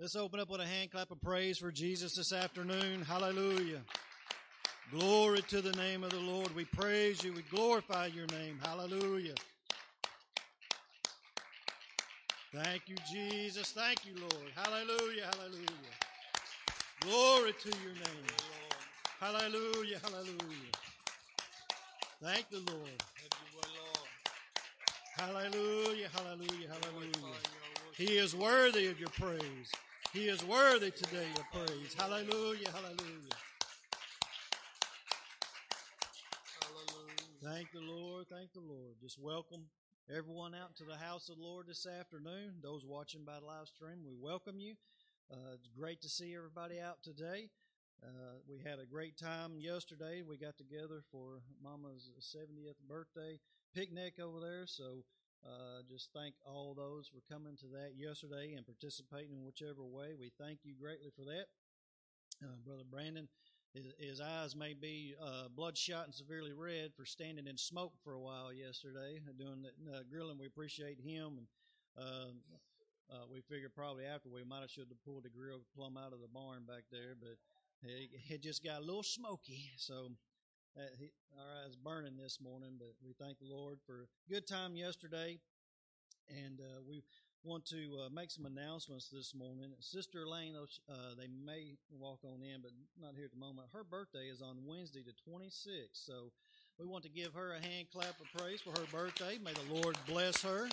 Let's open up with a hand clap of praise for Jesus this afternoon. Hallelujah. Glory to the name of the Lord. We praise you. We glorify your name. Hallelujah. Thank you, Jesus. Thank you, Lord. Hallelujah. Hallelujah. Glory to your name. Hallelujah. Hallelujah. Thank the Lord. Hallelujah. Hallelujah. Hallelujah. He is worthy of your praise. He is worthy today of praise. Hallelujah. Hallelujah. Hallelujah. Thank the Lord. Thank the Lord. Just welcome everyone out to the house of the Lord this afternoon. Those watching by the live stream, we welcome you. Uh, it's great to see everybody out today. Uh, we had a great time yesterday. We got together for Mama's 70th birthday picnic over there. So uh, just thank all those for coming to that yesterday and participating in whichever way. We thank you greatly for that. Uh, Brother Brandon, his, his, eyes may be uh, bloodshot and severely red for standing in smoke for a while yesterday doing the uh, grilling. We appreciate him, and um, uh, we figured probably after we might have should have pulled the grill plumb out of the barn back there, but it, it just got a little smoky. So uh, he, our eyes burning this morning, but we thank the Lord for a good time yesterday. And uh, we want to uh, make some announcements this morning. Sister Elaine, uh, they may walk on in, but not here at the moment. Her birthday is on Wednesday, the 26th. So we want to give her a hand clap of praise for her birthday. May the Lord bless her.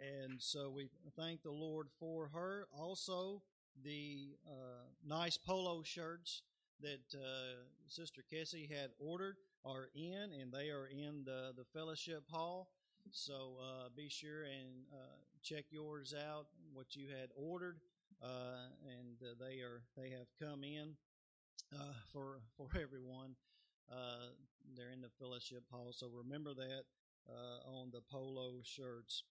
And so we thank the Lord for her. Also, the uh, nice polo shirts that uh, Sister Kessie had ordered are in, and they are in the, the fellowship hall. So uh, be sure and uh, check yours out, what you had ordered, uh, and uh, they are they have come in uh, for for everyone. they're in the fellowship hall, so remember that on the polo shirts.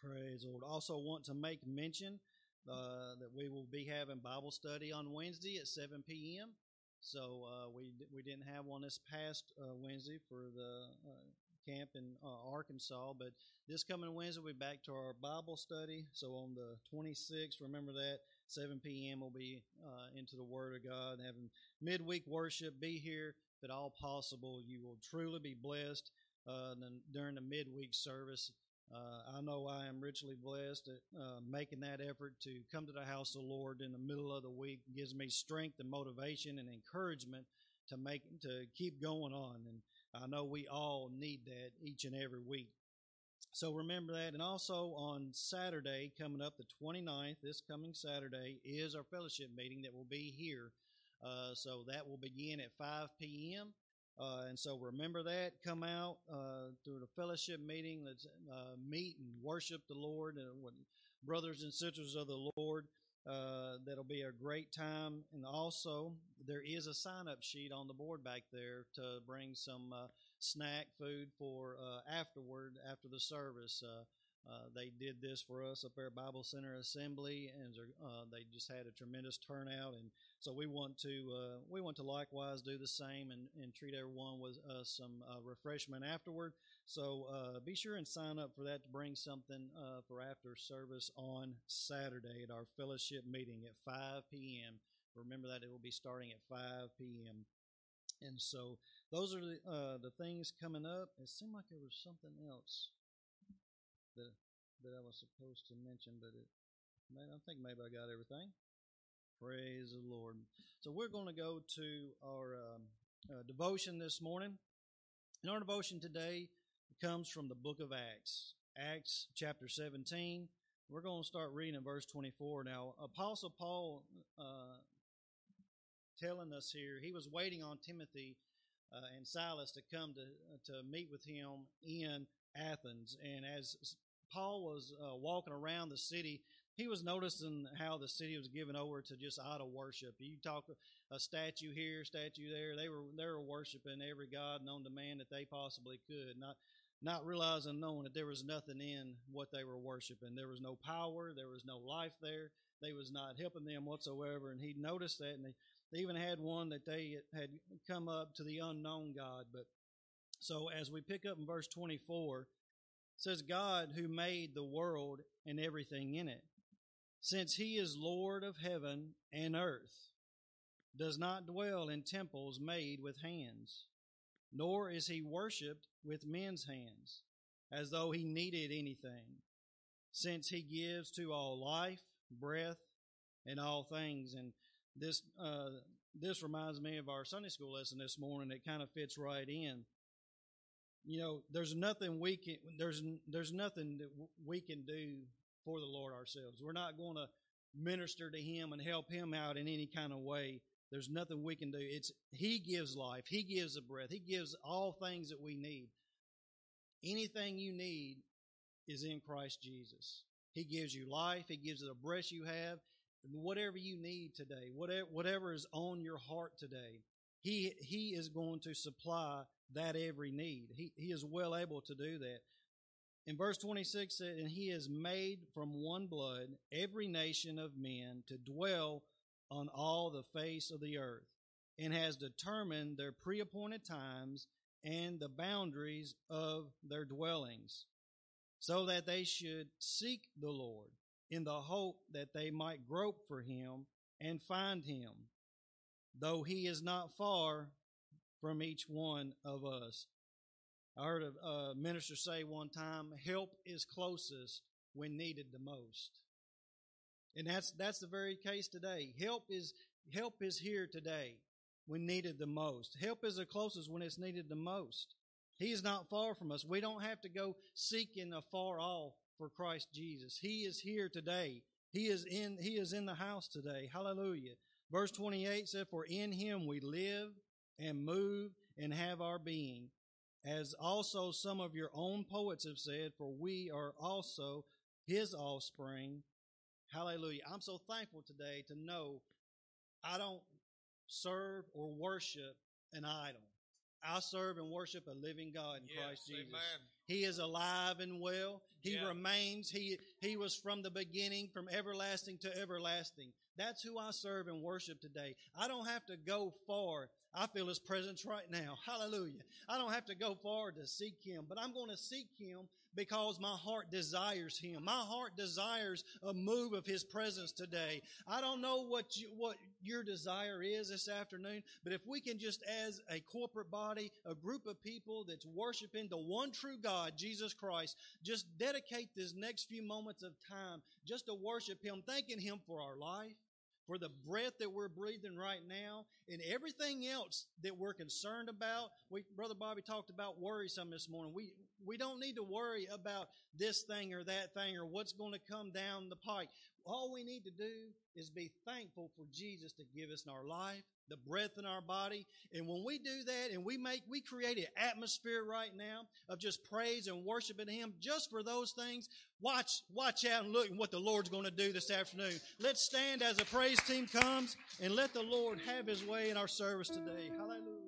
Praise Lord. Also want to make mention uh, that we will be having Bible study on Wednesday at 7 p.m. So uh, we we didn't have one this past uh, Wednesday for the uh, camp in uh, Arkansas, but this coming Wednesday we'll be back to our Bible study. So on the 26th, remember that 7 p.m. we'll be into the Word of God, having midweek worship. Be here if at all possible. You will truly be blessed during the midweek service. Uh, I know I am richly blessed at uh, making that effort to come to the house of the Lord in the middle of the week. It gives me strength and motivation and encouragement to make to keep going on. And I know we all need that each and every week. So remember that. And also on Saturday, coming up the 29th, this coming Saturday, is our fellowship meeting that will be here. Uh, so that will begin at 5 p.m. Uh, and so remember that. Come out uh, through the fellowship meeting. Let's uh, meet and worship the Lord and brothers and sisters of the Lord. Uh, that'll be a great time. And also, there is a sign up sheet on the board back there to bring some uh, snack food for uh, afterward, after the service. Uh, they did this for us up there at Bible Center Assembly, and uh, they just had a tremendous turnout. And so we want to uh, we want to likewise do the same and, and treat everyone with uh, some uh, refreshment afterward. So uh, be sure and sign up for that to bring something for after service on Saturday at our fellowship meeting at 5 p.m. Remember that it will be starting at 5 p.m. And so those are the the things coming up. It seemed like there was something else that that I was supposed to mention, but it, I think maybe I got everything. Praise the Lord. So we're going to go to our um, uh, devotion this morning. And our devotion today comes from the book of Acts, Acts chapter 17. We're going to start reading in verse 24. Now, Apostle Paul uh, telling us here, he was waiting on Timothy uh, and Silas to come to to meet with him in Athens. And as Paul was uh, walking around the city, he was noticing how the city was given over to just idol worship. You talk a statue here, statue there. They were they were worshiping every god known to man that they possibly could, not not realizing, knowing that there was nothing in what they were worshiping. There was no power, there was no life there. They was not helping them whatsoever. And he noticed that, and they, they even had one that they had come up to the unknown God. But so as we pick up in verse twenty four says God who made the world and everything in it, since he is Lord of heaven and earth, does not dwell in temples made with hands, nor is he worshipped with men's hands, as though he needed anything, since he gives to all life, breath, and all things. And this uh, this reminds me of our Sunday school lesson this morning. It kind of fits right in you know, there's nothing we can there's there's nothing that we can do for the Lord ourselves. We're not going to minister to Him and help Him out in any kind of way. There's nothing we can do. It's He gives life. He gives a breath. He gives all things that we need. Anything you need is in Christ Jesus. He gives you life. He gives the breath you have. Whatever you need today, whatever, whatever is on your heart today, He He is going to supply that every need. He, he is well able to do that. In verse 26 said, And he has made from one blood every nation of men to dwell on all the face of the earth, and has determined their preappointed times and the boundaries of their dwellings, so that they should seek the Lord in the hope that they might grope for him and find him, though he is not far from each one of us. I heard a, minister say one time, help is closest when needed the most. And that's, that's the very case today. Help is, help is here today when needed the most. Help is the closest when it's needed the most. He is not far from us. We don't have to go seeking afar off for Christ Jesus. He is here today. He is in, he is in the house today. Hallelujah. Verse 28 said, For in him we live and move and have our being, as also some of your own poets have said, for we are also his offspring. Hallelujah. I'm so thankful today to know I don't serve or worship an idol. I serve and worship a living God in yes, Christ Jesus. Amen. He is alive and well. He yeah. remains. He, he was from the beginning, from everlasting to everlasting. That's who I serve and worship today. I don't have to go far. I feel His presence right now. Hallelujah. I don't have to go far to seek Him, but I'm going to seek Him because my heart desires Him. My heart desires a move of His presence today. I don't know what you, what your desire is this afternoon, but if we can just as a corporate body, a group of people that's worshiping the one true God, Jesus Christ, just dedicate this next few moments of time just to worship Him, thanking Him for our life for the breath that we're breathing right now and everything else that we're concerned about. We, Brother Bobby talked about worry some this morning. We, we don't need to worry about this thing or that thing or what's going to come down the pike. All we need to do is be thankful for Jesus to give us in our life, the breath in our body. And when we do that and we make, we create an atmosphere right now of just praise and worshiping Him just for those things. Watch, watch out and look at what the Lord's going to do this afternoon. Let's stand as the praise team comes and let the Lord have His way in our service today. Hallelujah.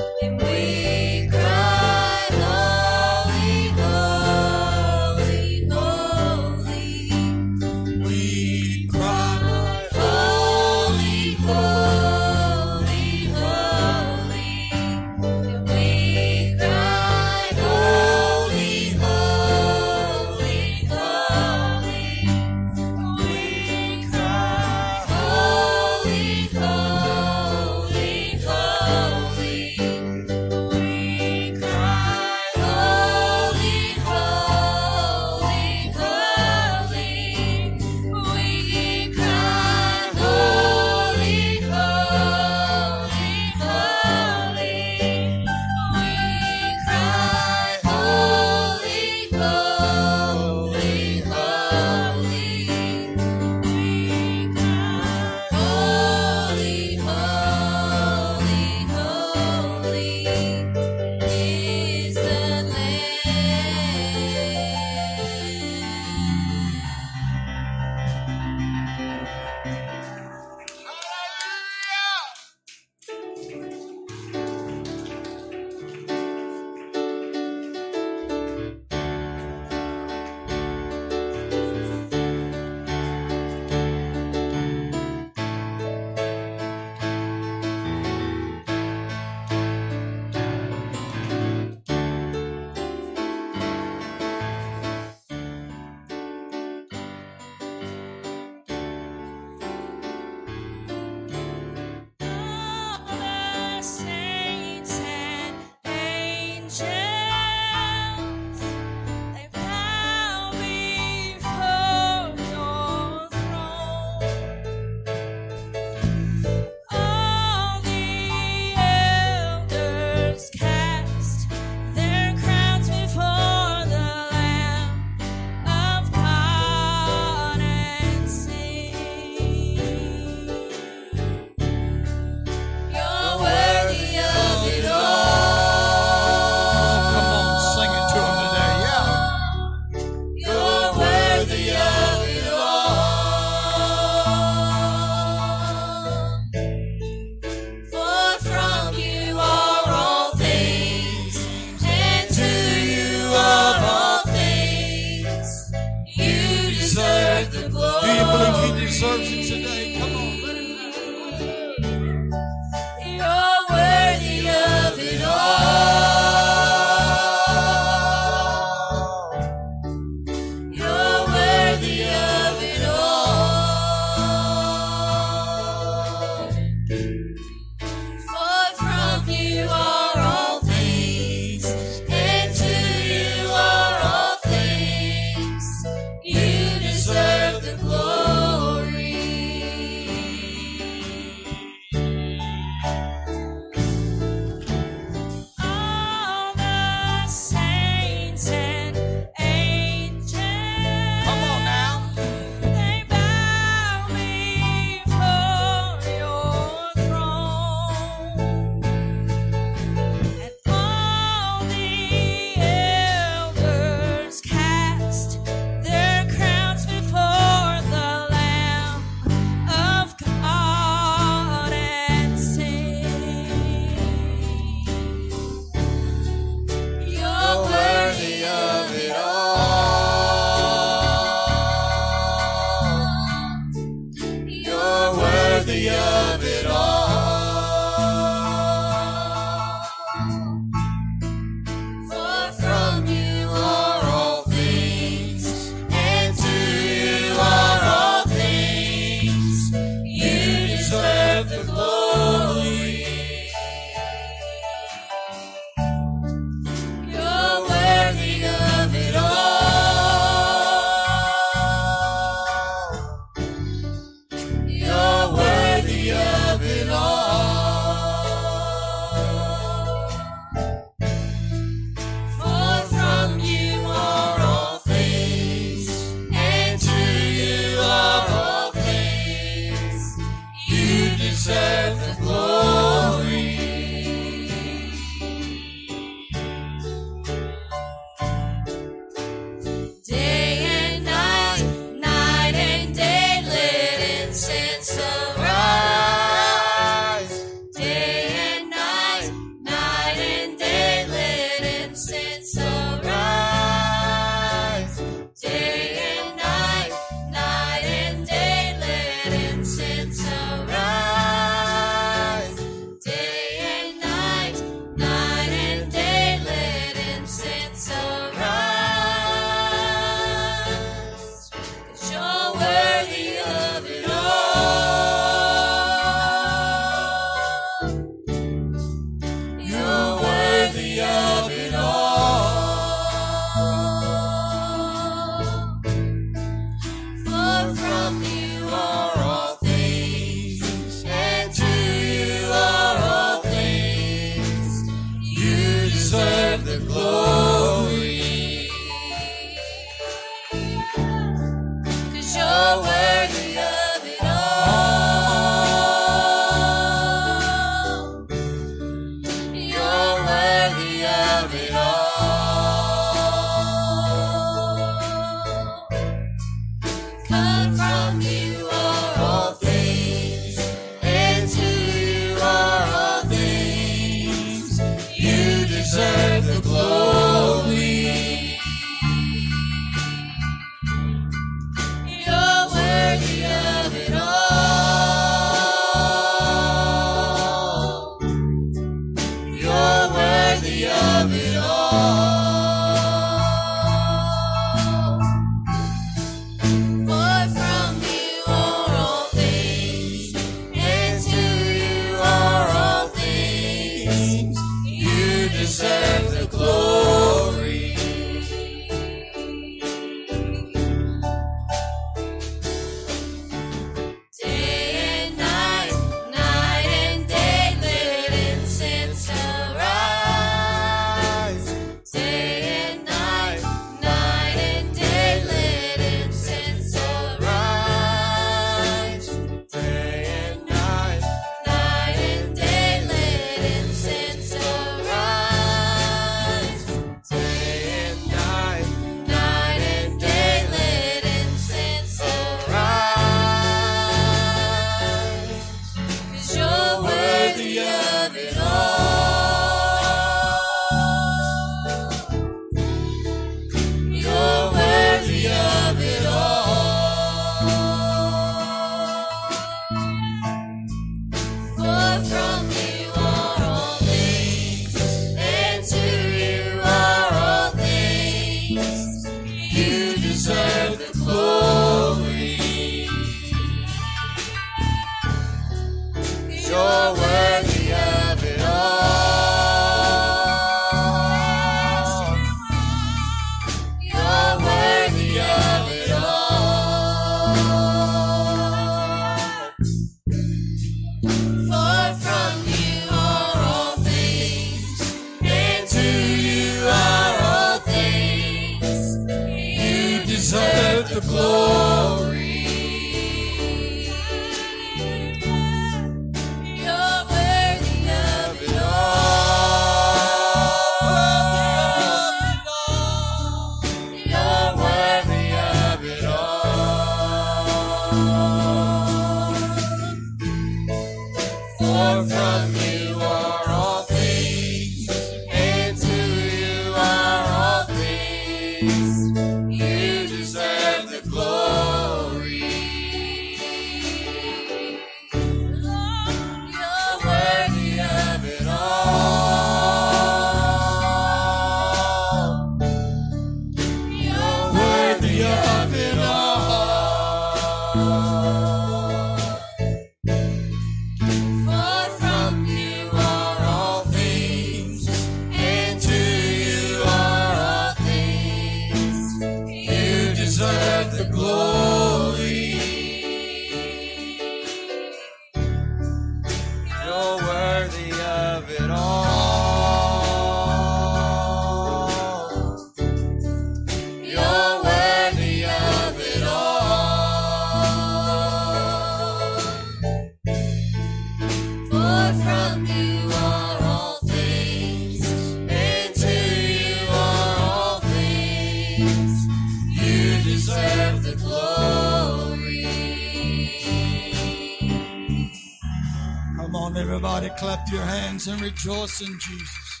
Hands and rejoice in Jesus.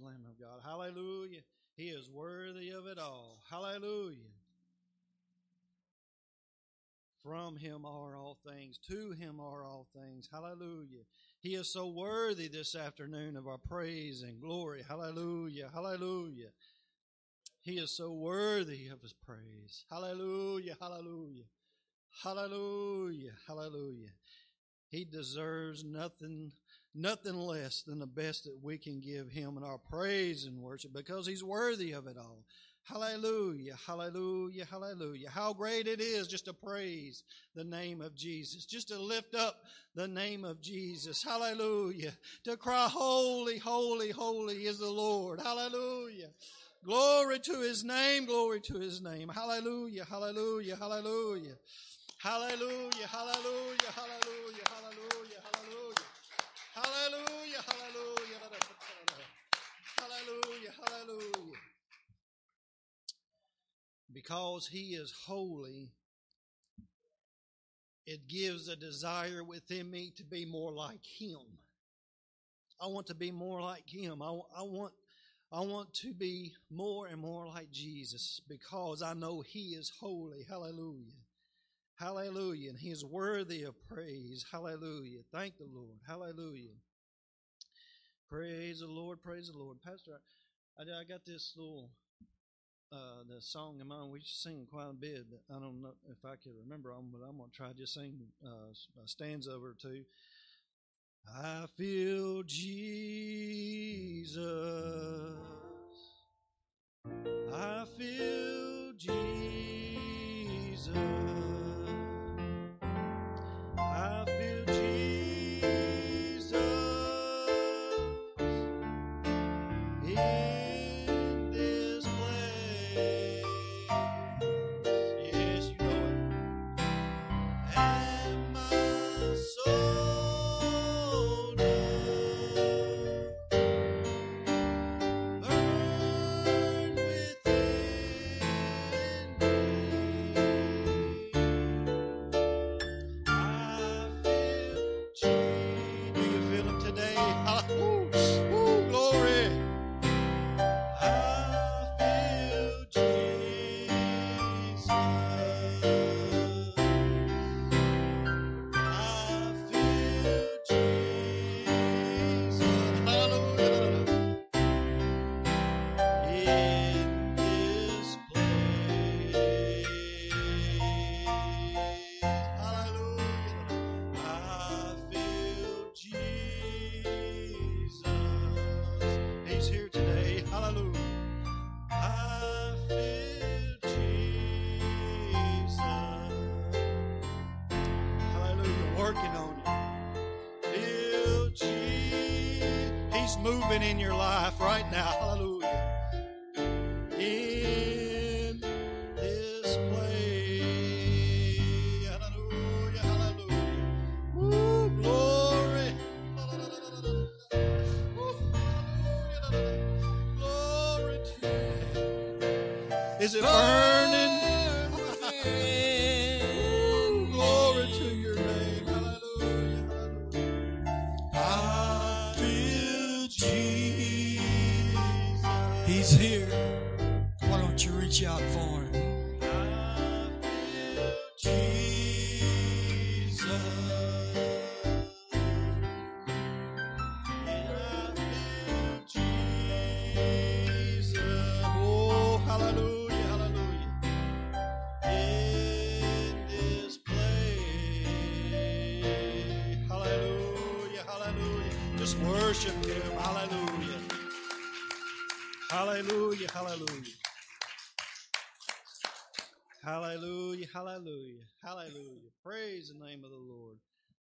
Lamb of God. Hallelujah. He is worthy of it all. Hallelujah. From him are all things. To him are all things. Hallelujah. He is so worthy this afternoon of our praise and glory. Hallelujah. Hallelujah. He is so worthy of his praise. Hallelujah. Hallelujah. Hallelujah. Hallelujah. He deserves nothing nothing less than the best that we can give him in our praise and worship because he's worthy of it all. Hallelujah, hallelujah, hallelujah. How great it is just to praise the name of Jesus, just to lift up the name of Jesus. Hallelujah. To cry, Holy, holy, holy is the Lord. Hallelujah. Glory to his name, glory to his name. Hallelujah, hallelujah, hallelujah. Hallelujah, hallelujah, hallelujah, hallelujah, hallelujah. Hallelujah, hallelujah, hallelujah, hallelujah. Because he is holy, it gives a desire within me to be more like him. I want to be more like him. I, I want I want to be more and more like Jesus because I know he is holy. Hallelujah. Hallelujah. And he is worthy of praise. Hallelujah. Thank the Lord. Hallelujah. Praise the Lord. Praise the Lord. Pastor, I, I got this little uh, the song in mind. We sing quite a bit, I don't know if I can remember them, but I'm going to try to just sing uh, a stanza over two. I feel Jesus. I feel Jesus. Moving in your life right now. Hallelujah, hallelujah. Praise the name of the Lord.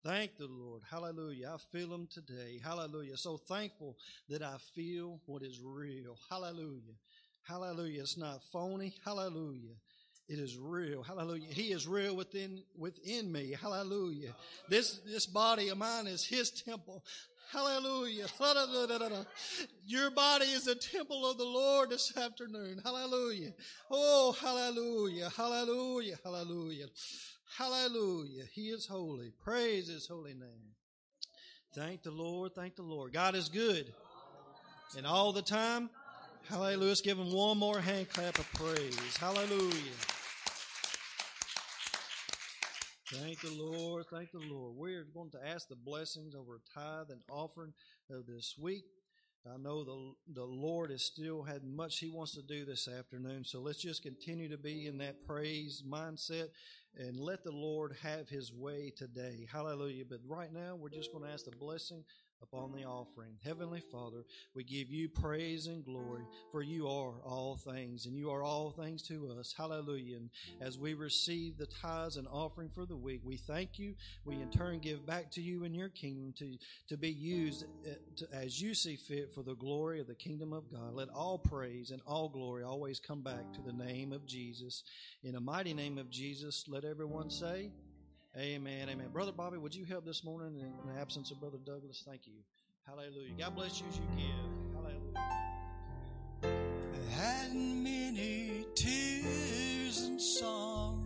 Thank the Lord. Hallelujah. I feel Him today. Hallelujah. So thankful that I feel what is real. Hallelujah. Hallelujah. It's not phony. Hallelujah. It is real. Hallelujah. He is real within within me. Hallelujah. This this body of mine is his temple. Hallelujah. Your body is a temple of the Lord this afternoon. Hallelujah. Oh, hallelujah. Hallelujah. Hallelujah. Hallelujah. He is holy. Praise his holy name. Thank the Lord. Thank the Lord. God is good. And all the time, hallelujah. Let's give him one more hand clap of praise. Hallelujah. Thank the Lord. Thank the Lord. We're going to ask the blessings over tithe and offering of this week. I know the the Lord has still had much He wants to do this afternoon, so let's just continue to be in that praise mindset and let the Lord have His way today. Hallelujah! But right now, we're just going to ask the blessing upon the offering. Heavenly Father, we give you praise and glory, for you are all things, and you are all things to us. Hallelujah. And as we receive the tithes and offering for the week, we thank you. We in turn give back to you in your kingdom to, to be used uh, to, as you see fit for the glory of the kingdom of God. Let all praise and all glory always come back to the name of Jesus. In the mighty name of Jesus, let everyone say, Amen. Amen. Brother Bobby, would you help this morning in the absence of Brother Douglas? Thank you. Hallelujah. God bless you as you give. Hallelujah. I had many tears and sorrow.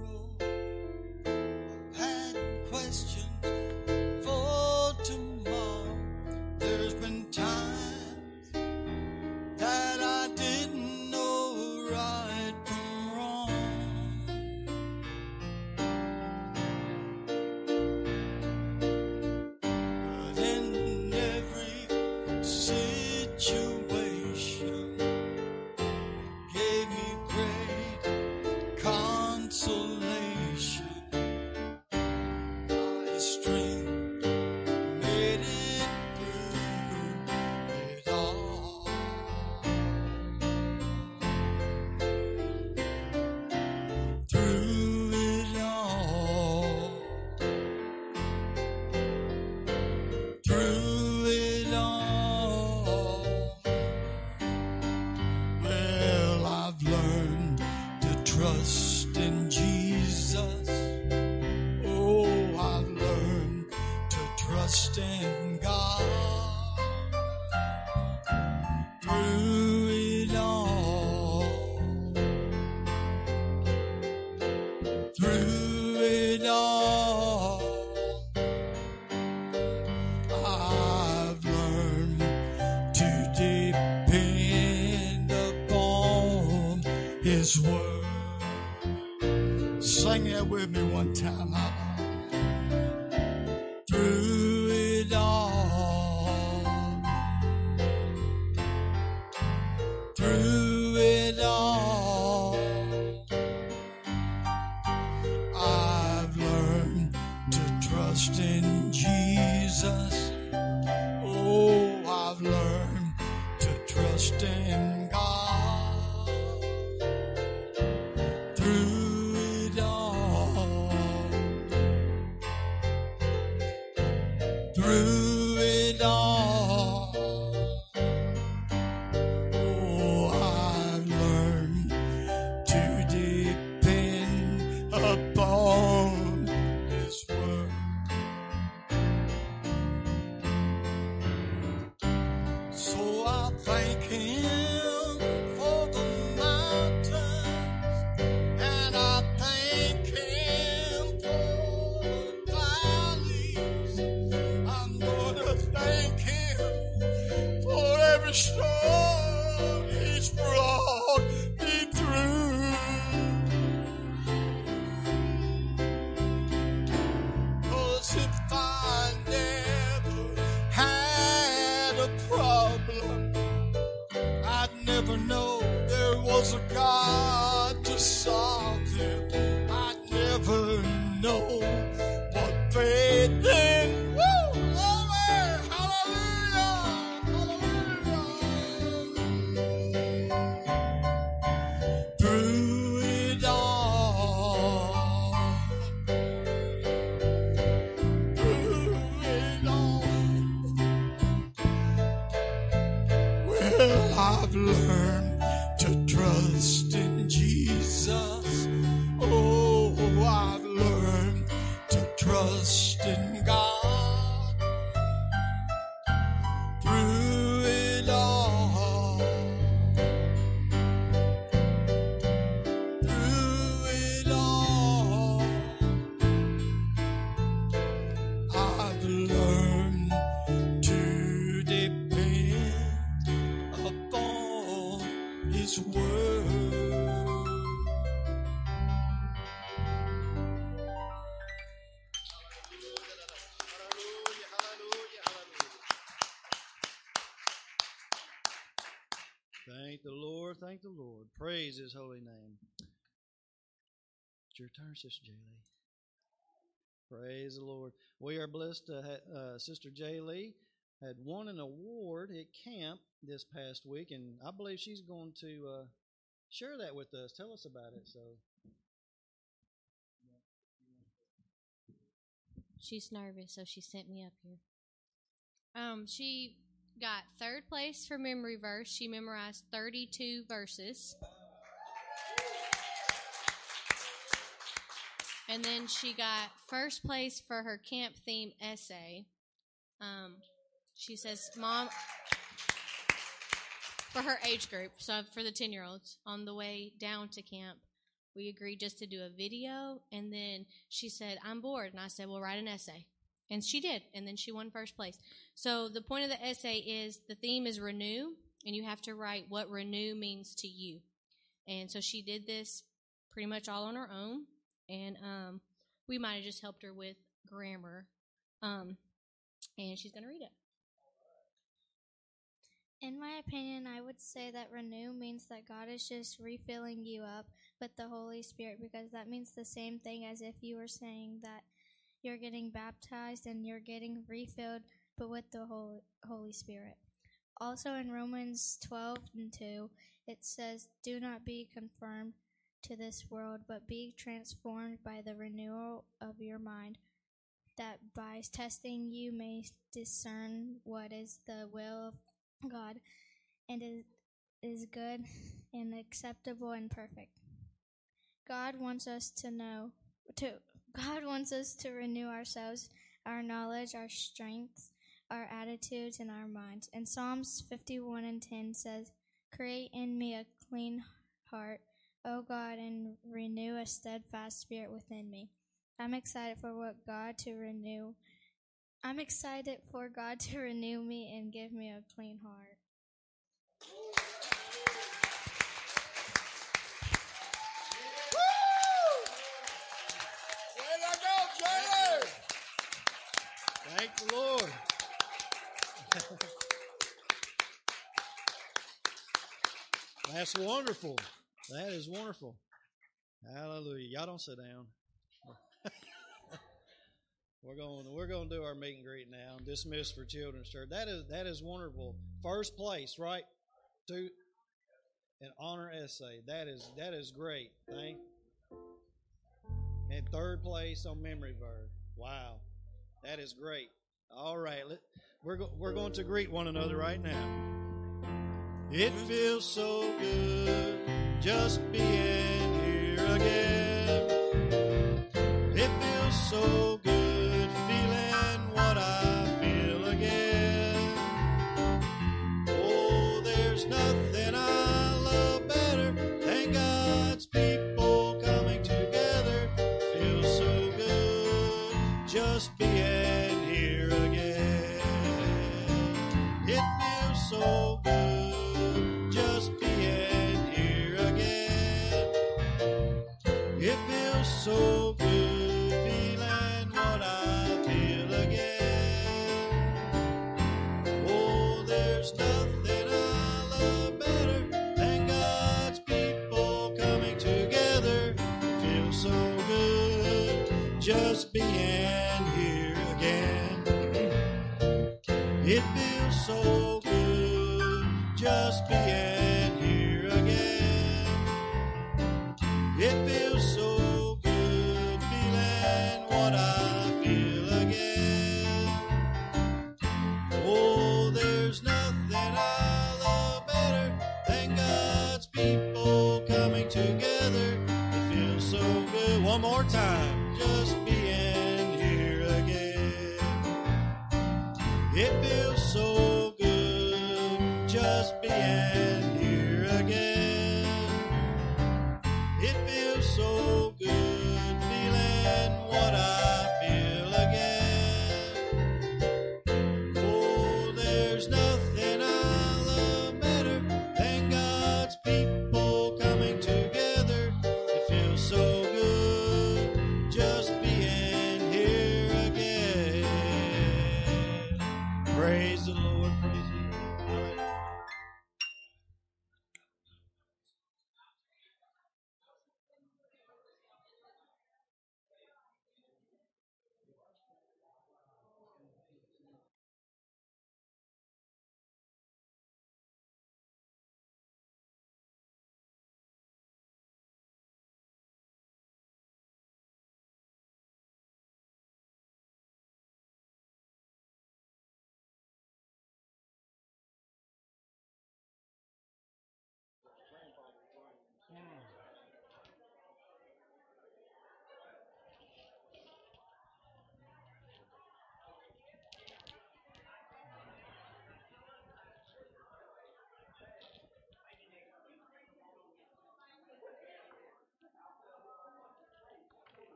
Thank the Lord. Praise His holy name. It's your turn, Sister J. Lee. Praise the Lord. We are blessed to uh, Sister J. Lee had won an award at camp this past week, and I believe she's going to uh, share that with us. Tell us about it. So, She's nervous, so she sent me up here. Um, she got third place for memory verse. She memorized 32 verses. And then she got first place for her camp theme essay. Um, she says, Mom, for her age group, so for the 10 year olds, on the way down to camp, we agreed just to do a video. And then she said, I'm bored. And I said, Well, write an essay. And she did. And then she won first place. So the point of the essay is the theme is renew, and you have to write what renew means to you. And so she did this pretty much all on her own. And um, we might have just helped her with grammar. Um, and she's going to read it. In my opinion, I would say that renew means that God is just refilling you up with the Holy Spirit because that means the same thing as if you were saying that you're getting baptized and you're getting refilled, but with the Holy, Holy Spirit. Also in Romans 12 and 2, it says, Do not be conformed to this world, but be transformed by the renewal of your mind, that by testing you may discern what is the will of God, and is, is good and acceptable and perfect. God wants us to know to God wants us to renew ourselves, our knowledge, our strengths, our attitudes, and our minds. And Psalms 51 and 10 says, Create in me a clean heart, O God, and renew a steadfast spirit within me. I'm excited for what God to renew. I'm excited for God to renew me and give me a clean heart. Thank the Lord. That's wonderful. That is wonderful. Hallelujah. Y'all don't sit down. we're going we're going to do our meet and greet now. Dismissed for children's church. That is that is wonderful. First place, right? To an honor essay. That is that is great. Thank and third place on memory verse. Wow, that is great. All right, let, we're go, we're going to greet one another right now. It feels so good just being here again. It feels so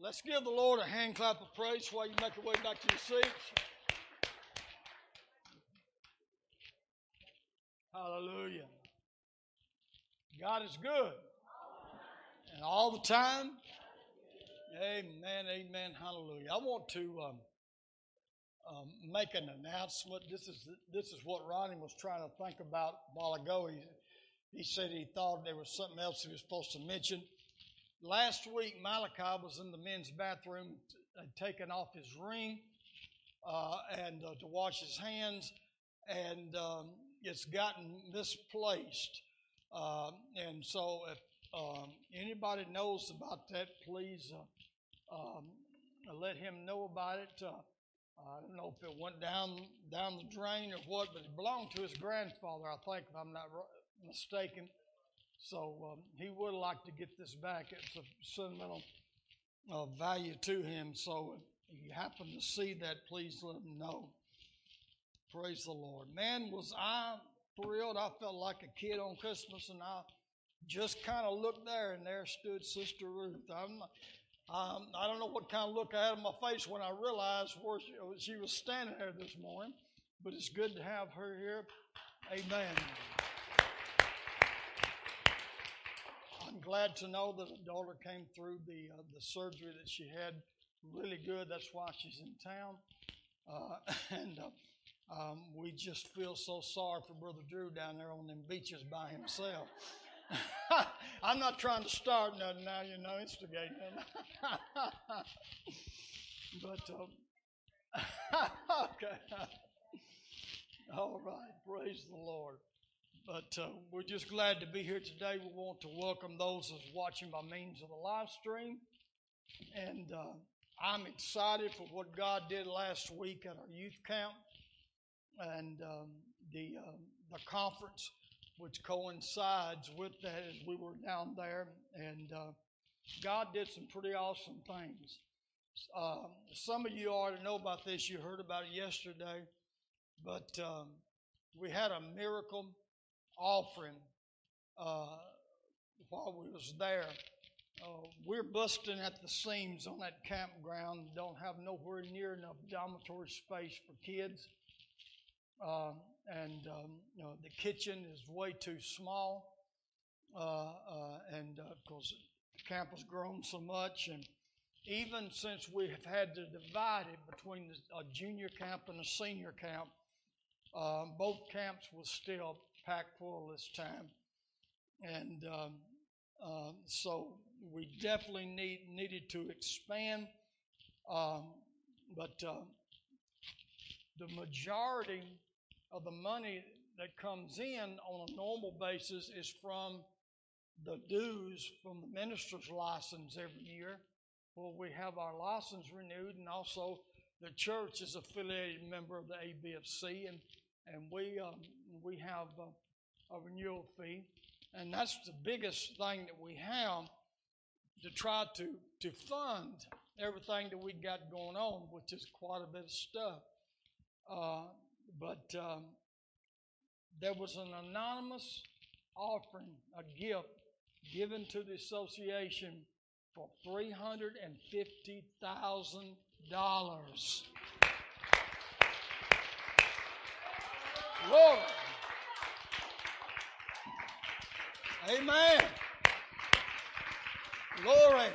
Let's give the Lord a hand clap of praise while you make your way back to your seats. Hallelujah. God is good. And all the time. Amen, amen, hallelujah. I want to um, um, make an announcement. This is this is what Ronnie was trying to think about a while ago. He, he said he thought there was something else he was supposed to mention. Last week, Malachi was in the men's bathroom, had taken off his ring uh, and uh, to wash his hands, and um, it's gotten misplaced. Um, and so, if um, anybody knows about that, please uh, um, let him know about it. Uh, I don't know if it went down down the drain or what, but it belonged to his grandfather, I think, if I'm not mistaken. So um, he would like to get this back. It's a sentimental uh, value to him. So if you happen to see that, please let him know. Praise the Lord. Man, was I thrilled. I felt like a kid on Christmas, and I just kind of looked there, and there stood Sister Ruth. I'm, um, I don't know what kind of look I had on my face when I realized where she, she was standing there this morning, but it's good to have her here. Amen. I'm glad to know that a daughter came through the uh, the surgery that she had really good. That's why she's in town, uh, and uh, um, we just feel so sorry for Brother Drew down there on them beaches by himself. I'm not trying to start nothing now, you know, instigate nothing. but um, okay, all right, praise the Lord. But uh, we're just glad to be here today. We want to welcome those that's watching by means of the live stream. And uh, I'm excited for what God did last week at our youth camp and um, the, um, the conference, which coincides with that as we were down there. And uh, God did some pretty awesome things. Um, some of you already know about this. You heard about it yesterday. But um, we had a miracle offering uh, while we was there. Uh, we're busting at the seams on that campground. Don't have nowhere near enough dormitory space for kids, uh, and um, you know the kitchen is way too small. Uh, uh, and of course, the camp has grown so much, and even since we have had to divide it between a junior camp and a senior camp, um, both camps was still packed full this time, and um, uh, so we definitely need needed to expand. Um, but uh, the majority of the money that comes in on a normal basis is from the dues from the minister's license every year. Well, we have our license renewed, and also the church is affiliated member of the ABFC, and and we um, we have uh, a renewal fee, and that's the biggest thing that we have to try to to fund everything that we got going on, which is quite a bit of stuff. Uh, but um, there was an anonymous offering, a gift given to the association for three hundred and fifty thousand dollars. Glory. Amen. Glory.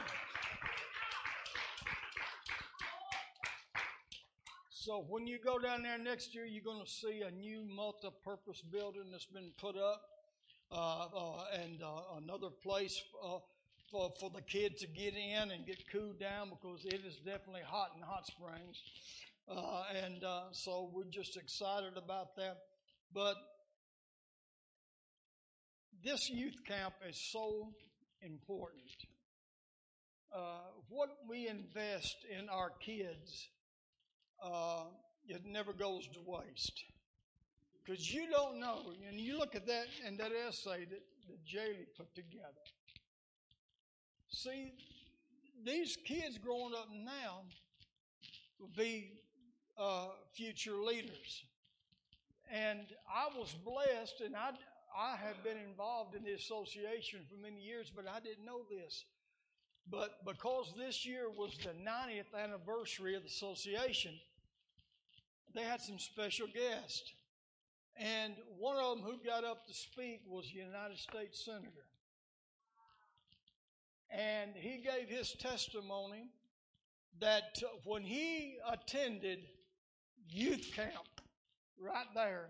So when you go down there next year, you're going to see a new multi-purpose building that's been put up, uh, uh, and uh, another place uh, for for the kids to get in and get cooled down because it is definitely hot in Hot Springs, uh, and uh, so we're just excited about that. But this youth camp is so important. Uh, what we invest in our kids, uh, it never goes to waste. Because you don't know, and you look at that and that essay that, that Jaylee put together. See, these kids growing up now will be uh, future leaders. And I was blessed, and I, I have been involved in the association for many years, but I didn't know this. But because this year was the 90th anniversary of the association, they had some special guests. And one of them who got up to speak was a United States Senator. And he gave his testimony that when he attended youth camp right there,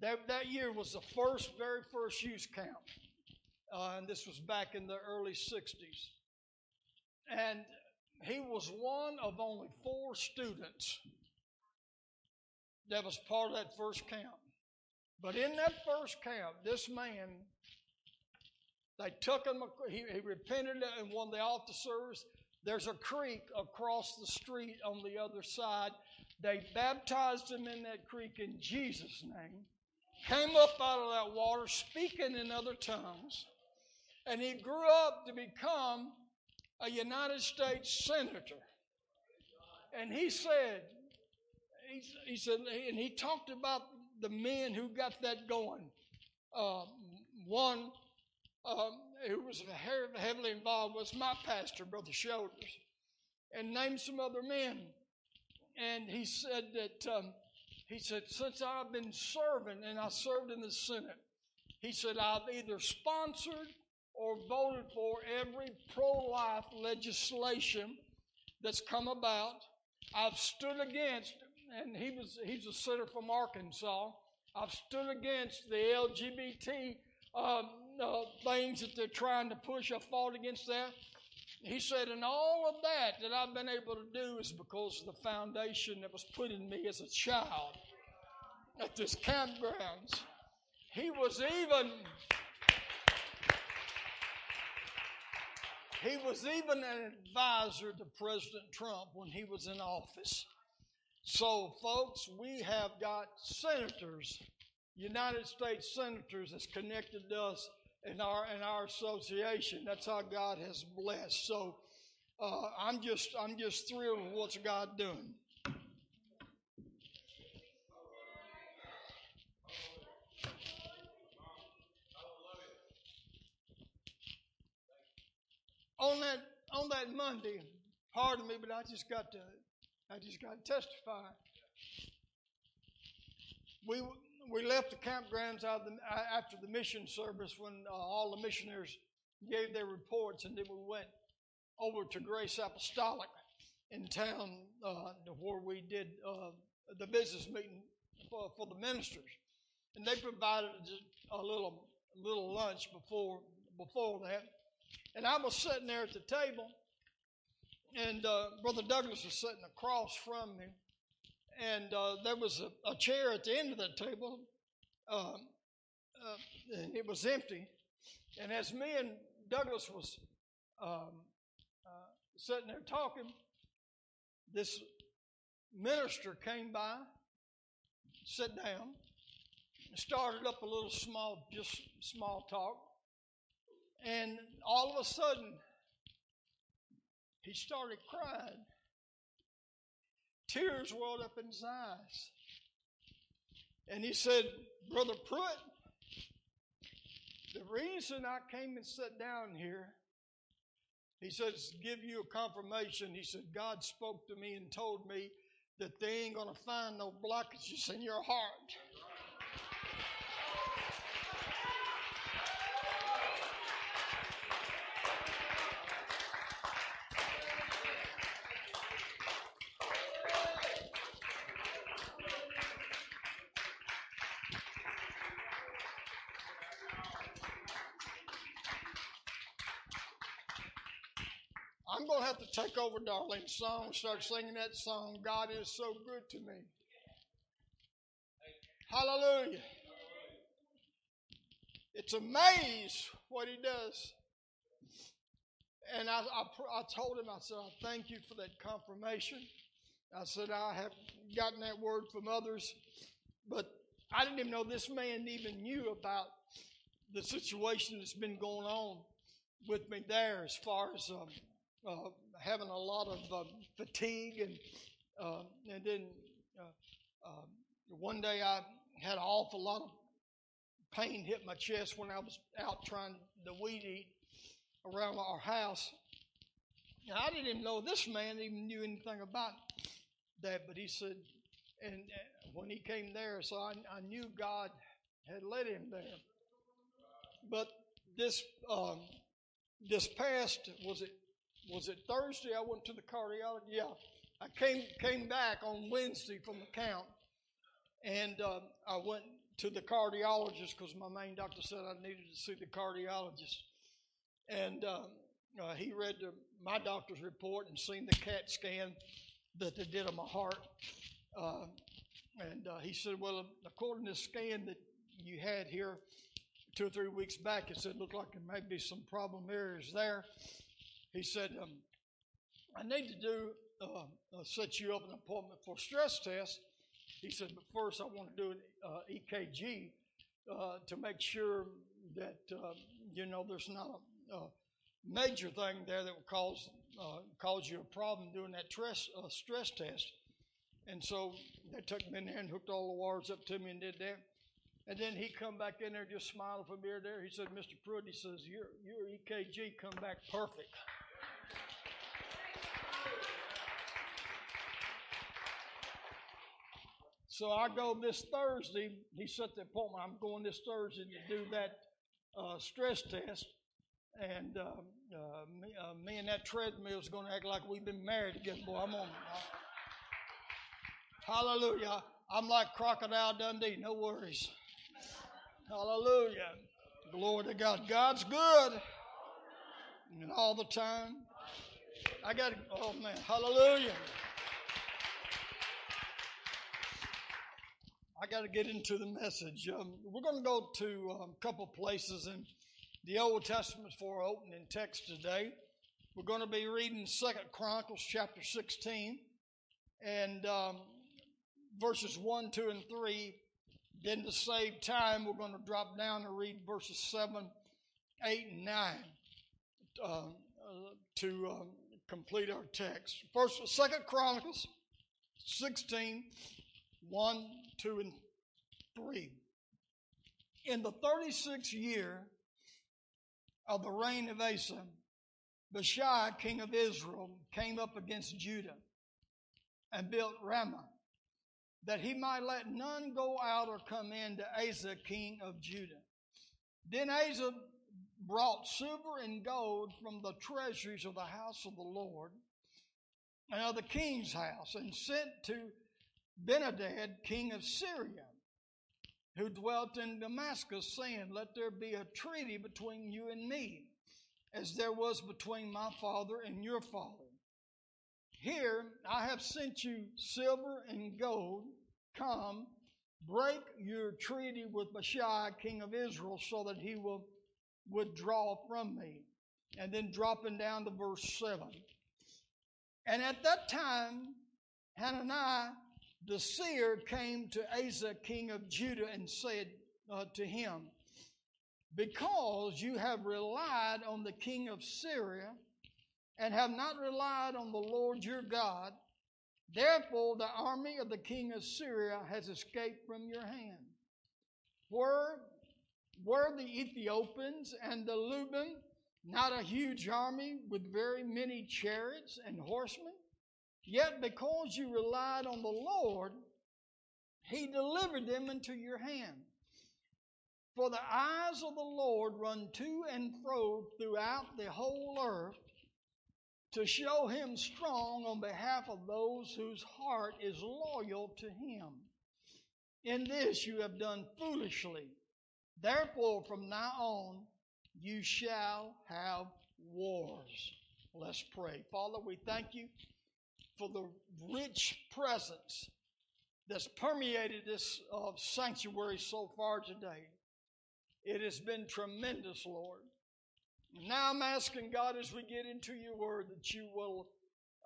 that, that year was the first, very first youth camp. Uh, and this was back in the early 60s. And he was one of only four students that was part of that first camp. But in that first camp, this man, they took him, he, he repented and of the officers. There's a creek across the street on the other side. They baptized him in that creek in Jesus' name, came up out of that water speaking in other tongues, and he grew up to become a United States Senator. And he said, he, he said, and he talked about the men who got that going. Uh, one um, who was heavily involved was my pastor, Brother Shoulders, and named some other men. And he said that um, he said since I've been serving and I served in the Senate, he said I've either sponsored or voted for every pro-life legislation that's come about. I've stood against and he was he's a senator from Arkansas. I've stood against the LGBT um, uh, things that they're trying to push. I fought against that. He said, and all of that that I've been able to do is because of the foundation that was put in me as a child at this campgrounds. He was even he was even an advisor to President Trump when he was in office. So, folks, we have got senators, United States senators, that's connected to us in our in our association. That's how God has blessed. So, uh, I'm just I'm just thrilled with what's God doing. On that on that Monday, pardon me, but I just got to I just got to testify. We we left the campgrounds after the mission service when uh, all the missionaries gave their reports, and then we went over to Grace Apostolic in town uh, where we did uh, the business meeting for, for the ministers, and they provided a little little lunch before before that, and I was sitting there at the table and uh, Brother Douglas was sitting across from me, and uh, there was a, a, chair at the end of the table, um, uh, and it was empty. And as me and Douglas was um, uh, sitting there talking, this minister came by, sat down, started up a little small, just small talk, and all of a sudden he started crying. Tears welled up in his eyes. And he said, Brother Pruitt, the reason I came and sat down here, he says, give you a confirmation. He said, God spoke to me and told me that they ain't going to find no blockages in your heart. Over song, start singing that song, God is so good to me. Hallelujah. It's amazing what he does. And I, I, I told him, I said, I thank you for that confirmation. I said, I have gotten that word from others, but I didn't even know this man even knew about the situation that's been going on with me there as far as um, uh, having a lot of uh, fatigue, and uh, and then uh, um, one day I had an awful lot of pain hit my chest when I was out trying to weed eat around our house. And I didn't even know this man even knew anything about that, but he said, and uh, when he came there, so I, I knew God had led him there. But this um, this past was it was it Thursday? I went to the cardiologist. Yeah, I came came back on Wednesday from the count, and uh, I went to the cardiologist because my main doctor said I needed to see the cardiologist, and um, uh, he read the, my doctor's report and seen the CAT scan that they did on my heart, uh, and uh, he said, "Well, according to the scan that you had here two or three weeks back, it said looked like there may be some problem areas there." He said, um, "I need to do uh, uh, set you up an appointment for stress test." He said, "But first, I want to do an uh, EKG uh, to make sure that uh, you know there's not a, a major thing there that will cause uh, cause you a problem doing that stress stress test." And so they took me in there and hooked all the wires up to me and did that. And then he come back in there just smiling from ear to there. He said, Mr. Pruitt, he says, your, your EKG come back perfect. So I go this Thursday. He set the appointment. I'm going this Thursday to do that uh, stress test. And uh, uh, me, uh, me and that treadmill is going to act like we've been married together. Boy, I'm on. Hallelujah. I'm like Crocodile Dundee. No worries. Hallelujah. Glory to God. God's good. And all the time. I got, oh man, hallelujah. I got to get into the message. Um, we're going to go to um, a couple places in the Old Testament for our opening text today. We're going to be reading Second Chronicles chapter 16 and um, verses 1, 2, and 3. Then to save time, we're going to drop down and read verses 7, 8, and 9 uh, uh, to um, complete our text. First, Second Chronicles 16, 1, 2, and 3. In the 36th year of the reign of Asa, Baasha, king of Israel, came up against Judah and built Ramah, that he might let none go out or come in to Asa, king of Judah. Then Asa brought silver and gold from the treasuries of the house of the Lord and of the king's house, and sent to Ben-Hadad, king of Syria, who dwelt in Damascus, saying, Let there be a treaty between you and me, as there was between my father and your father. Here I have sent you silver and gold. Come, break your treaty with Baasha, king of Israel, so that he will withdraw from me. And then dropping down to verse 7. And at that time, Hananiah the seer came to Asa, king of Judah, and said uh, to him, Because you have relied on the king of Syria and have not relied on the Lord your God, therefore the army of the king of Syria has escaped from your hand. Were, were the Ethiopians and the Lubim not a huge army with very many chariots and horsemen? Yet because you relied on the Lord, he delivered them into your hand. For the eyes of the Lord run to and fro throughout the whole earth to show him strong on behalf of those whose heart is loyal to him. In this you have done foolishly. Therefore, from now on, you shall have wars. Let's pray. Father, we thank you for the rich presence that's permeated this uh, sanctuary so far today. It has been tremendous, Lord. Now I'm asking God as we get into your word that you will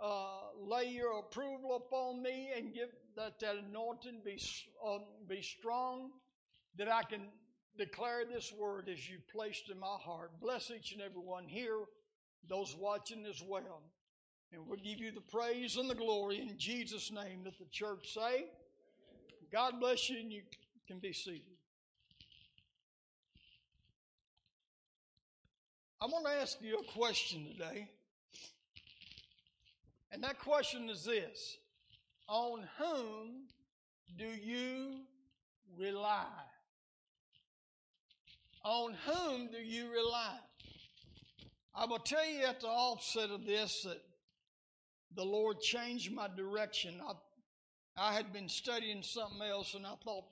uh, lay your approval upon me and give that that anointing be uh, be strong, that I can declare this word as you placed in my heart. Bless each and every one here, those watching as well. And we'll give you the praise and the glory in Jesus' name that the church say. God bless you, and you can be seated. I want to ask you a question today. And that question is this On whom do you rely? On whom do you rely? I will tell you at the offset of this that the Lord changed my direction. I, I had been studying something else, and I thought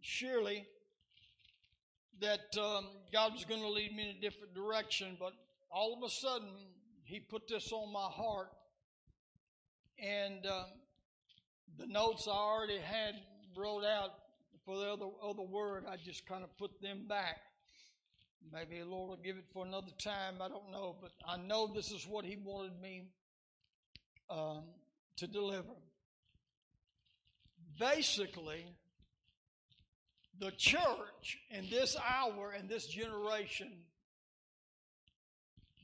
surely that um, God was going to lead me in a different direction, but all of a sudden, He put this on my heart, and um, the notes I already had wrote out for the other other word, I just kind of put them back. Maybe the Lord will give it for another time. I don't know, but I know this is what He wanted me um, to deliver. Basically, the church in this hour and this generation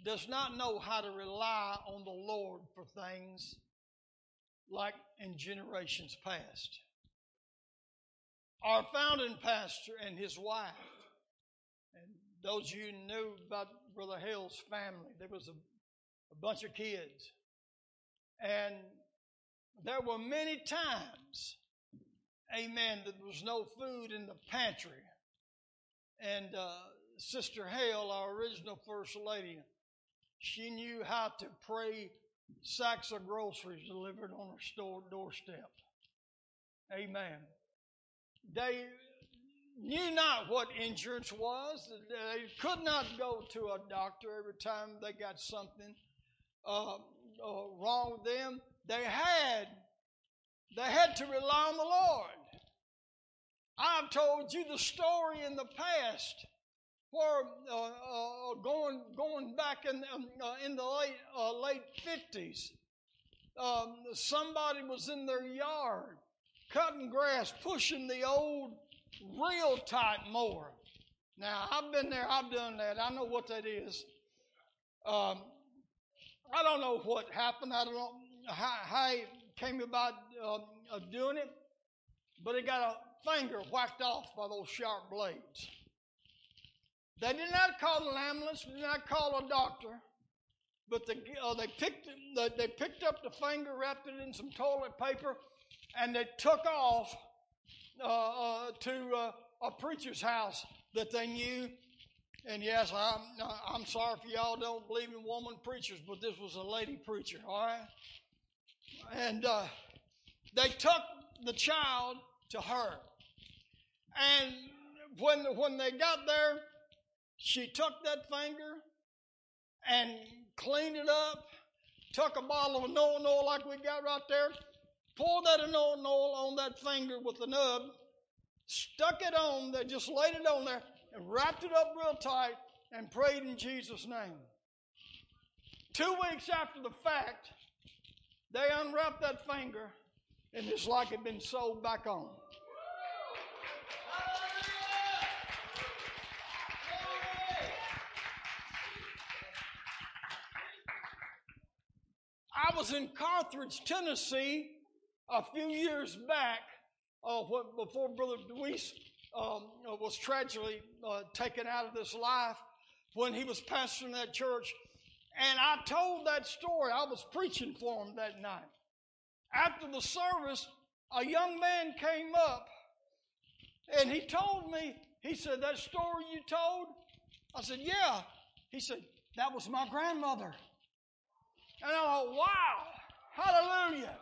does not know how to rely on the Lord for things like in generations past. Our founding pastor and his wife, and those you knew about Brother Hale's family, there was a, a bunch of kids. And there were many times amen, that there was no food in the pantry. And uh, Sister Hale, our original First Lady, she knew how to pray sacks of groceries delivered on her store doorstep. Amen. They knew not what insurance was. They could not go to a doctor every time they got something uh, uh, wrong with them. They had they had to rely on the Lord. I've told you the story in the past where uh, uh, going going back in um, uh, in the late uh, late fifties, um, somebody was in their yard cutting grass, pushing the old real tight mower. Now I've been there, I've done that. I know what that is. Um, I don't know what happened. I don't know how, how he came about um, doing it, but he got a finger whacked off by those sharp blades. They did not call an ambulance, They did not call a doctor, but the, uh, they, picked, they picked up the finger, wrapped it in some toilet paper, and they took off uh, uh, to uh, a preacher's house that they knew. And yes, I'm, I'm sorry if y'all don't believe in woman preachers, but this was a lady preacher, all right? And uh, they took the child to her. And when, when they got there, she took that finger and cleaned it up, took a bottle of anointing oil like we got right there, poured that anointing oil on that finger with the nub, stuck it on there, just laid it on there, and wrapped it up real tight and prayed in Jesus' name. Two weeks after the fact, they unwrapped that finger, and it's like it had been sewed back on. I was in Carthage, Tennessee, a few years back, uh, before Brother Deweese um, uh, was tragically uh, taken out of this life when he was pastoring that church. And I told that story. I was preaching for him that night. After the service, a young man came up and he told me, he said, That story you told? I said, Yeah. He said, That was my grandmother. And I thought, wow, hallelujah.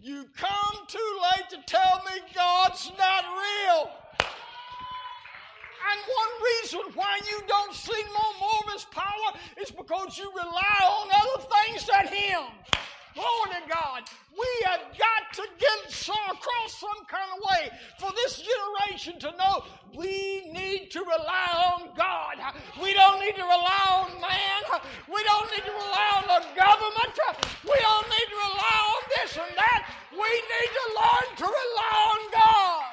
You come too late to tell me God's not real. And one reason why you don't see no more of His power is because you rely on other things than Him. Glory to God. We have got to get across some kind of way for this generation to know we need to rely on God. We don't need to rely on man. We don't need to rely on the government. We don't need to rely on this and that. We need to learn to rely on God.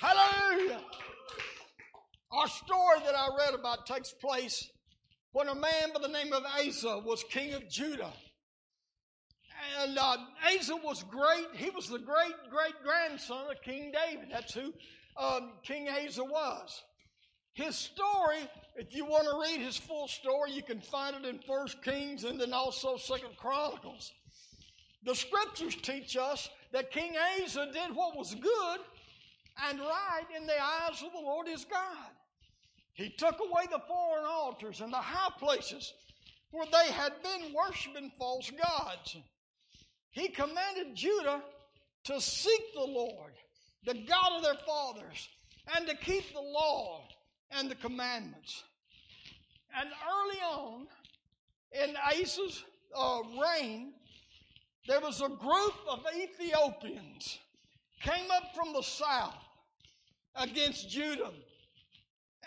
Hallelujah. Our story that I read about takes place when a man by the name of Asa was king of Judah. And uh, Asa was great. He was the great great grandson of King David. That's who um, King Asa was. His story, if you want to read his full story, you can find it in First Kings and then also Second Chronicles. The scriptures teach us that King Asa did what was good and right in the eyes of the Lord his God. He took away the foreign altars and the high places where they had been worshiping false gods. He commanded Judah to seek the Lord, the God of their fathers, and to keep the law and the commandments. And early on in Asa's uh, reign, there was a group of Ethiopians came up from the south against Judah.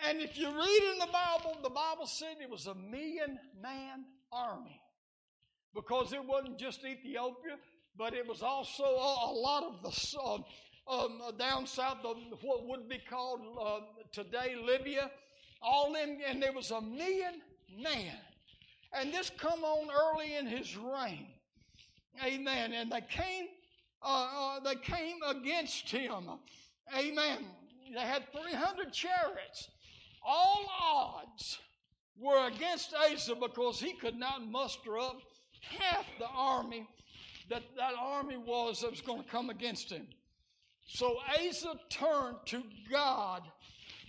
And if you read in the Bible, the Bible said it was a million man army because it wasn't just Ethiopia, but it was also a, a lot of the uh, um, down south of what would be called uh, today Libya. All in, and there was a million man, and this come on early in his reign. Amen. And they came, uh, uh, they came against him. Amen. They had 300 chariots. All odds were against Asa because he could not muster up half the army that that army was that was going to come against him. So Asa turned to God,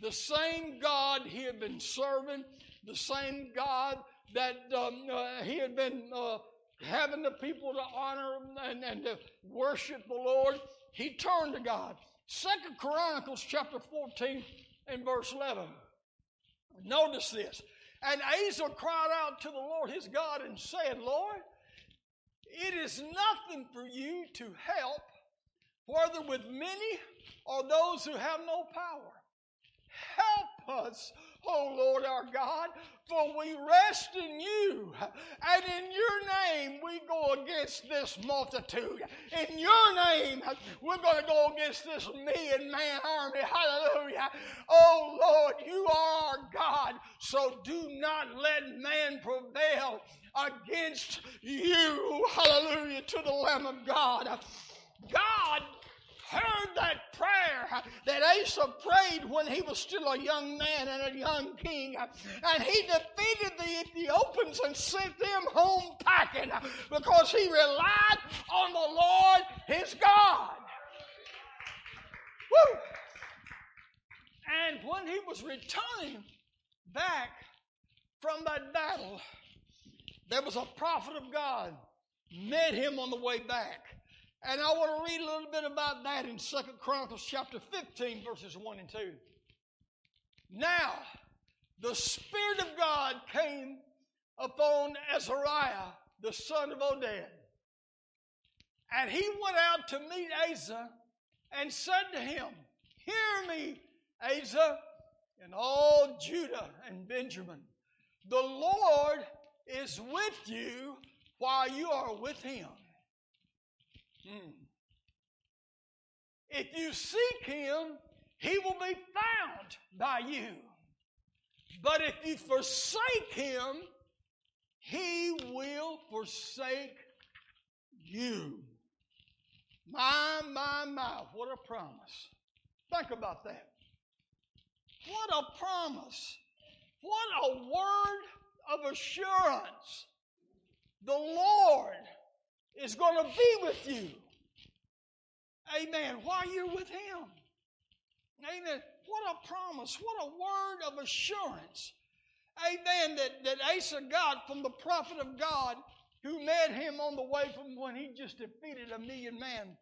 the same God he had been serving, the same God that um, uh, he had been uh, having the people to honor and, and to worship the Lord. He turned to God. Second Chronicles chapter 14 and verse 11. Notice this. And Asa cried out to the Lord his God and said, Lord, it is nothing for you to help, whether with many or those who have no power. Help us, O Lord our God, for we rest in you. And in your name we go against this multitude. In your name we're going to go against this million man army. Hallelujah. Oh Lord, you are our God. So do not let man prevail against you. Hallelujah to the Lamb of God. God heard that prayer that Asa prayed when he was still a young man and a young king. And he defeated the Ethiopians and sent them home packing because he relied on the Lord his God. Woo! And when he was returning back from that battle, there was a prophet of God met him on the way back. And I want to read a little bit about that in Second Chronicles chapter 15, verses 1 and 2. Now, the Spirit of God came upon Azariah, the son of Oded. And he went out to meet Asa and said to him, Hear me, Asa, and all Judah and Benjamin. The Lord is with you while you are with him. Hmm. If you seek him, he will be found by you. But if you forsake him, he will forsake you. My, my, my, what a promise. Think about that. What a promise. What a word of assurance. The Lord is going to be with you. Amen. While you're with Him. Amen. What a promise. What a word of assurance. Amen. That, that Asa got from the prophet of God who met him on the way from when he just defeated a million man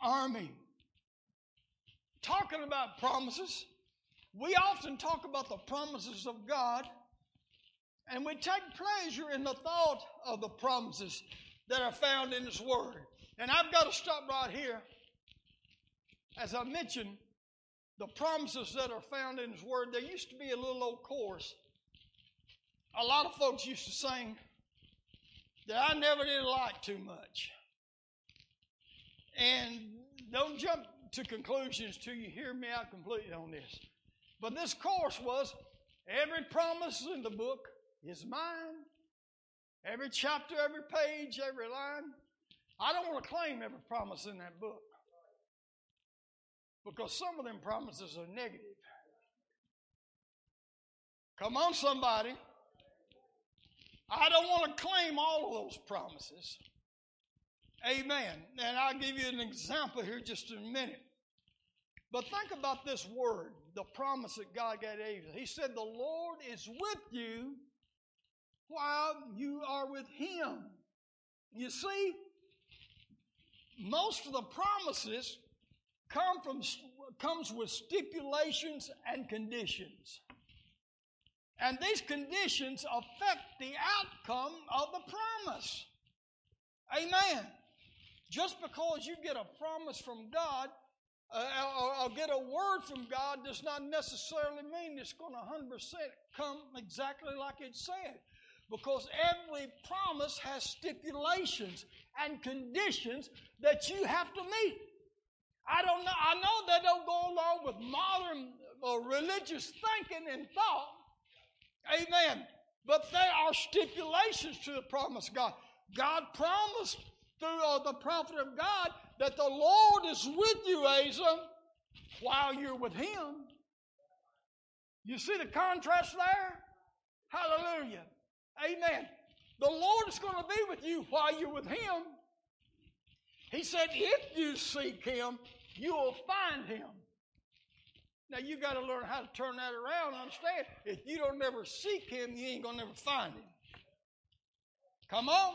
army. Talking about promises, we often talk about the promises of God and we take pleasure in the thought of the promises that are found in His Word. And I've got to stop right here. As I mentioned, the promises that are found in His Word, there used to be a little old chorus. A lot of folks used to sing that I never did like too much. And don't jump to conclusions till you hear me out completely on this. But this chorus was every promise in the book is mine. Every chapter, every page, every line. I don't want to claim every promise in that book. Because some of them promises are negative. Come on, somebody. I don't want to claim all of those promises. Amen. And I'll give you an example here just in a minute. But think about this word, the promise that God gave David. He said, The Lord is with you while you are with him. You see, most of the promises come from comes with stipulations and conditions. And these conditions affect the outcome of the promise. Amen. Just because you get a promise from God uh, or, or get a word from God does not necessarily mean it's going to 100% come exactly like it said. Because every promise has stipulations and conditions that you have to meet. I don't know. I know they don't go along with modern uh, religious thinking and thought. Amen. But there are stipulations to the promise God. God promised through uh, the prophet of God that the Lord is with you, Asa, while you're with Him. You see the contrast there? Hallelujah. Amen. The Lord is going to be with you while you're with Him. He said, if you seek Him, you will find Him. Now you got to learn how to turn that around. Understand? If you don't ever seek Him, you ain't gonna never find Him. Come on.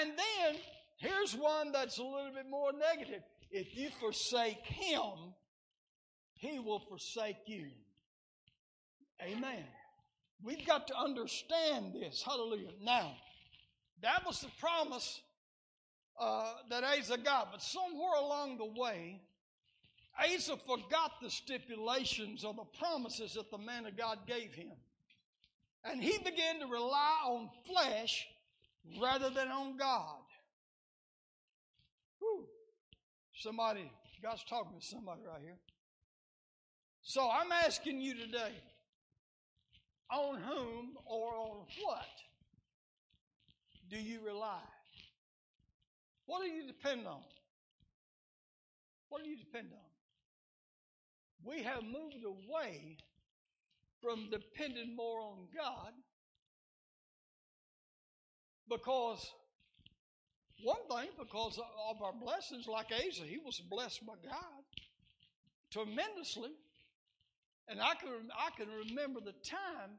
And then here's one that's a little bit more negative. If you forsake Him, He will forsake you. Amen. We've got to understand this. Hallelujah. Now, that was the promise uh, that Asa got, but somewhere along the way, Asa forgot the stipulations or the promises that the man of God gave him. And he began to rely on flesh rather than on God. Whew. Somebody, God's talking to somebody right here. So I'm asking you today on whom or on what do you rely? What do you depend on? What do you depend on? We have moved away from depending more on God because one thing, because of our blessings, like Asa, he was blessed by God tremendously. And I can I can remember the time,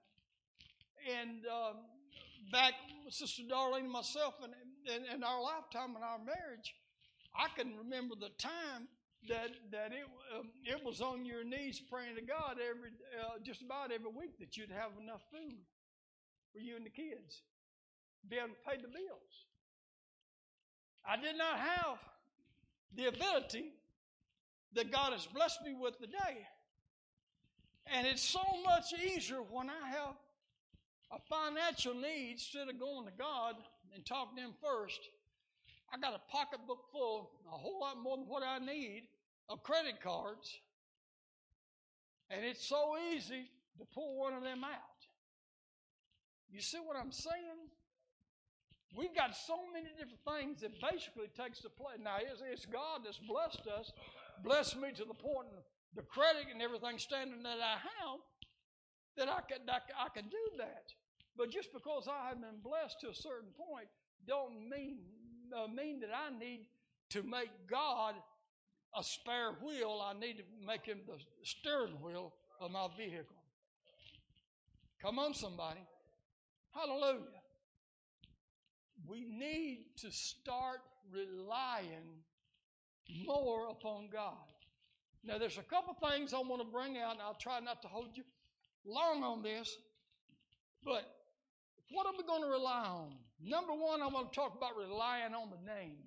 and um, back Sister Darlene and myself, and in our lifetime in our marriage, I can remember the time that that it um, it was on your knees praying to God every uh, just about every week that you'd have enough food for you and the kids, be able to pay the bills. I did not have the ability that God has blessed me with today. And it's so much easier when I have a financial need instead of going to God and talking to Him first. I got a pocketbook full, a whole lot more than what I need, of credit cards. And it's so easy to pull one of them out. You see what I'm saying? We've got so many different things that basically takes the place. Now, it's, it's God that's blessed us, blessed me to the point the credit and everything standing that I have, that I can, I, can do that. But just because I have been blessed to a certain point, don't mean uh, mean that I need to make God a spare wheel. I need to make Him the steering wheel of my vehicle. Come on, somebody. Hallelujah. We need to start relying more upon God. Now, there's a couple things I want to bring out, and I'll try not to hold you long on this. But what are we going to rely on? Number one, I want to talk about relying on the name.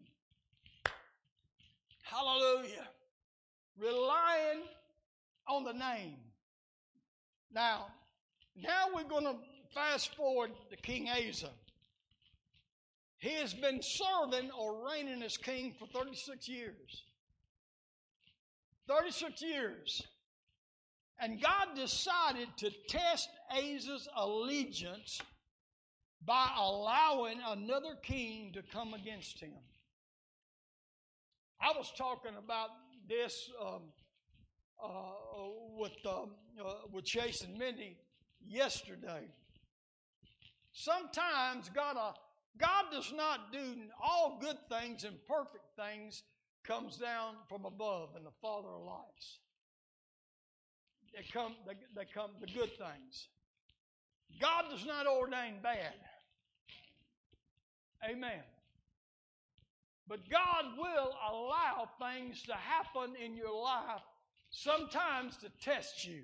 Hallelujah. Relying on the name. Now, now we're going to fast forward to King Asa. He has been serving or reigning as king for 36 years. 36 years. And God decided to test Asa's allegiance by allowing another king to come against him. I was talking about this um, uh, with um, uh, with Chase and Mindy yesterday. Sometimes God, uh, God does not do all good things and perfect things comes down from above in the Father of lights. They come, they, they come the good things. God does not ordain bad. Amen. But God will allow things to happen in your life sometimes to test you,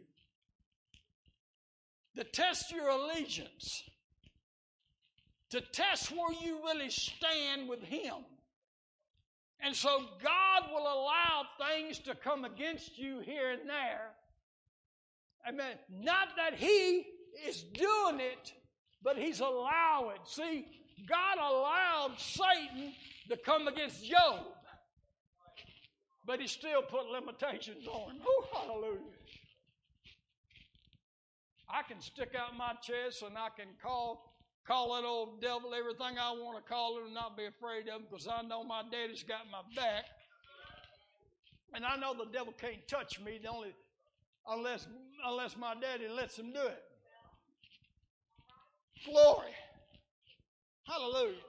to test your allegiance, to test where you really stand with Him. And so God will allow things to come against you here and there. Amen. Not that He is doing it, but He's allowing. See, God allowed Satan to come against Job, but He still put limitations on him. Oh, hallelujah. I can stick out my chest and I can call call that old devil everything I want to call him and not be afraid of him because I know my daddy's got my back. And I know the devil can't touch me the only unless unless my daddy lets him do it. Glory. Hallelujah.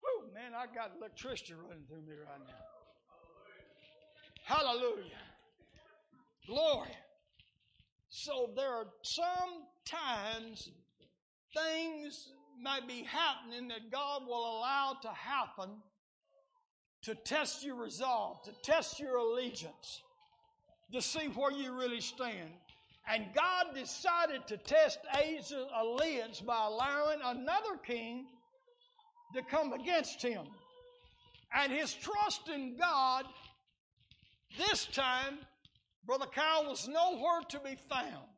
Whew, man, I got electricity running through me right now. Hallelujah. Glory. So there are some times things might be happening that God will allow to happen to test your resolve, to test your allegiance, to see where you really stand. And God decided to test Asa's allegiance by allowing another king to come against him. And his trust in God this time, Brother Kyle, was nowhere to be found.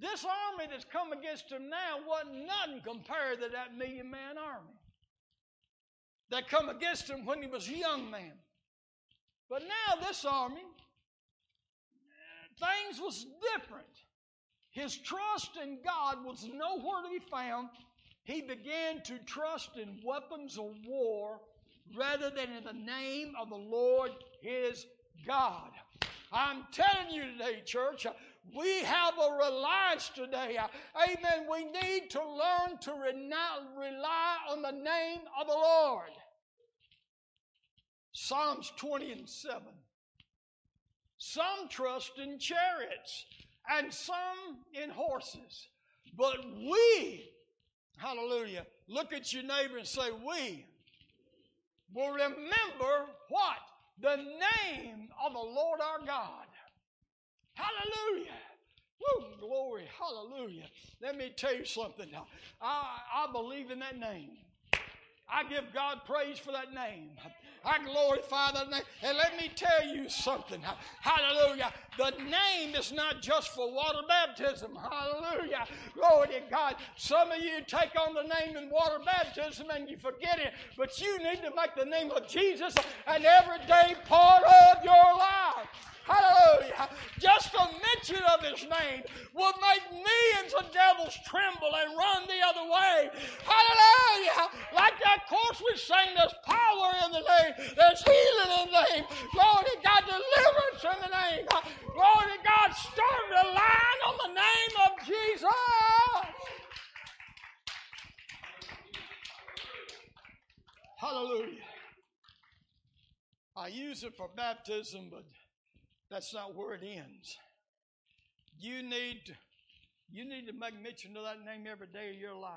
This army that's come against him now wasn't nothing compared to that million man army that come against him when he was a young man. But now this army, things was different. His trust in God was nowhere to be found. He began to trust in weapons of war rather than in the name of the Lord his God. I'm telling you today, church, we have a reliance today. Amen. We need to learn to rely on the name of the Lord. Psalms 20 and 7. Some trust in chariots and some in horses. But we, hallelujah, look at your neighbor and say, We will remember what? The name of the Lord our God. Hallelujah. Woo, glory, hallelujah. Let me tell you something. I, I believe in that name. I give God praise for that name. I glorify that name. And let me tell you something. Hallelujah. The name is not just for water baptism. Hallelujah. Glory to God. Some of you take on the name in water baptism and you forget it. But you need to make the name of Jesus an everyday part of your life. Hallelujah. Just a mention of his name will make millions of devils tremble and run the other way. Hallelujah. Like that chorus we sang, there's power in the name, there's healing in the name. Glory to God, deliverance in the name. Glory to God, start the line on the name of Jesus. Hallelujah. I use it for baptism, but that's not where it ends. You need you need to make mention of that name every day of your life.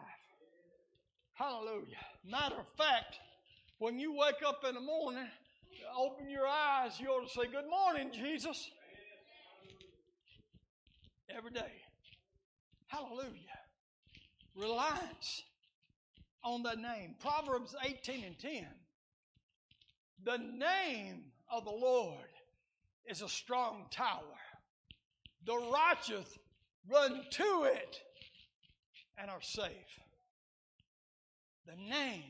Hallelujah. Matter of fact, when you wake up in the morning, open your eyes, you ought to say, Good morning, Jesus. Every day. Hallelujah. Reliance on that name. Proverbs 18 and 10. The name of the Lord is a strong tower. The righteous run to it and are safe. The name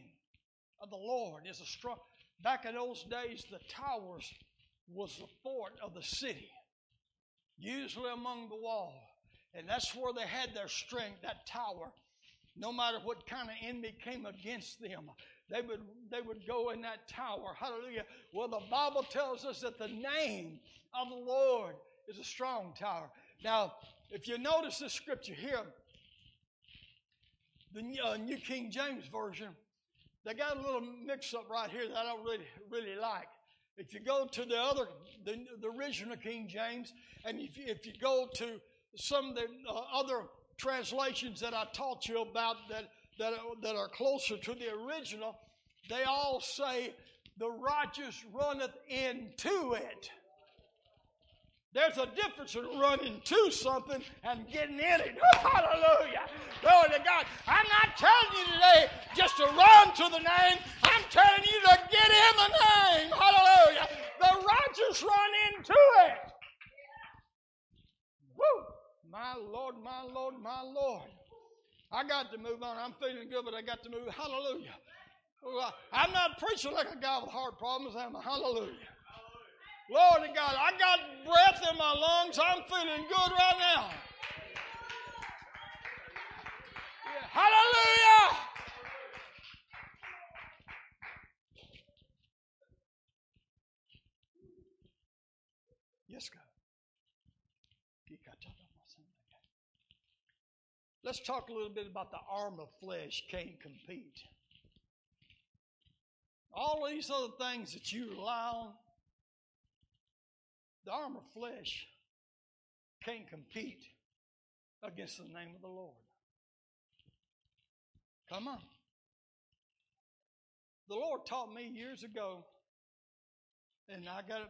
of the Lord is a strong. Back in those days, the towers was the fort of the city, usually among the wall. And that's where they had their strength, that tower. No matter what kind of enemy came against them, they would, they would go in that tower. Hallelujah. Well, the Bible tells us that the name of the Lord is a strong tower. Now, if you notice this scripture here, the New- uh, New King James Version, they got a little mix up right here that I don't really, really like. If you go to the other, the, the original King James, and if you, if you go to some of the uh, other translations that I taught you about that, that, are- that are closer to the original, they all say, the righteous runneth into it. There's a difference in running to something and getting in it. Hallelujah. Glory to God. I'm not telling you today just to run to the name. I'm telling you to get in the name. Hallelujah. The righteous run into it. Woo. My Lord, my Lord, my Lord. I got to move on. I'm feeling good, but I got to move. Hallelujah. I'm not preaching like a guy with heart problems, I'm I? Hallelujah. Lord to God. I got breath in my lungs. I'm feeling good right now. Yeah. Hallelujah. Yes, God. Let's talk a little bit about the arm of flesh can't compete. All these other things that you rely on, the arm of flesh can't compete against the name of the Lord. Come on. The Lord taught me years ago, and I got it.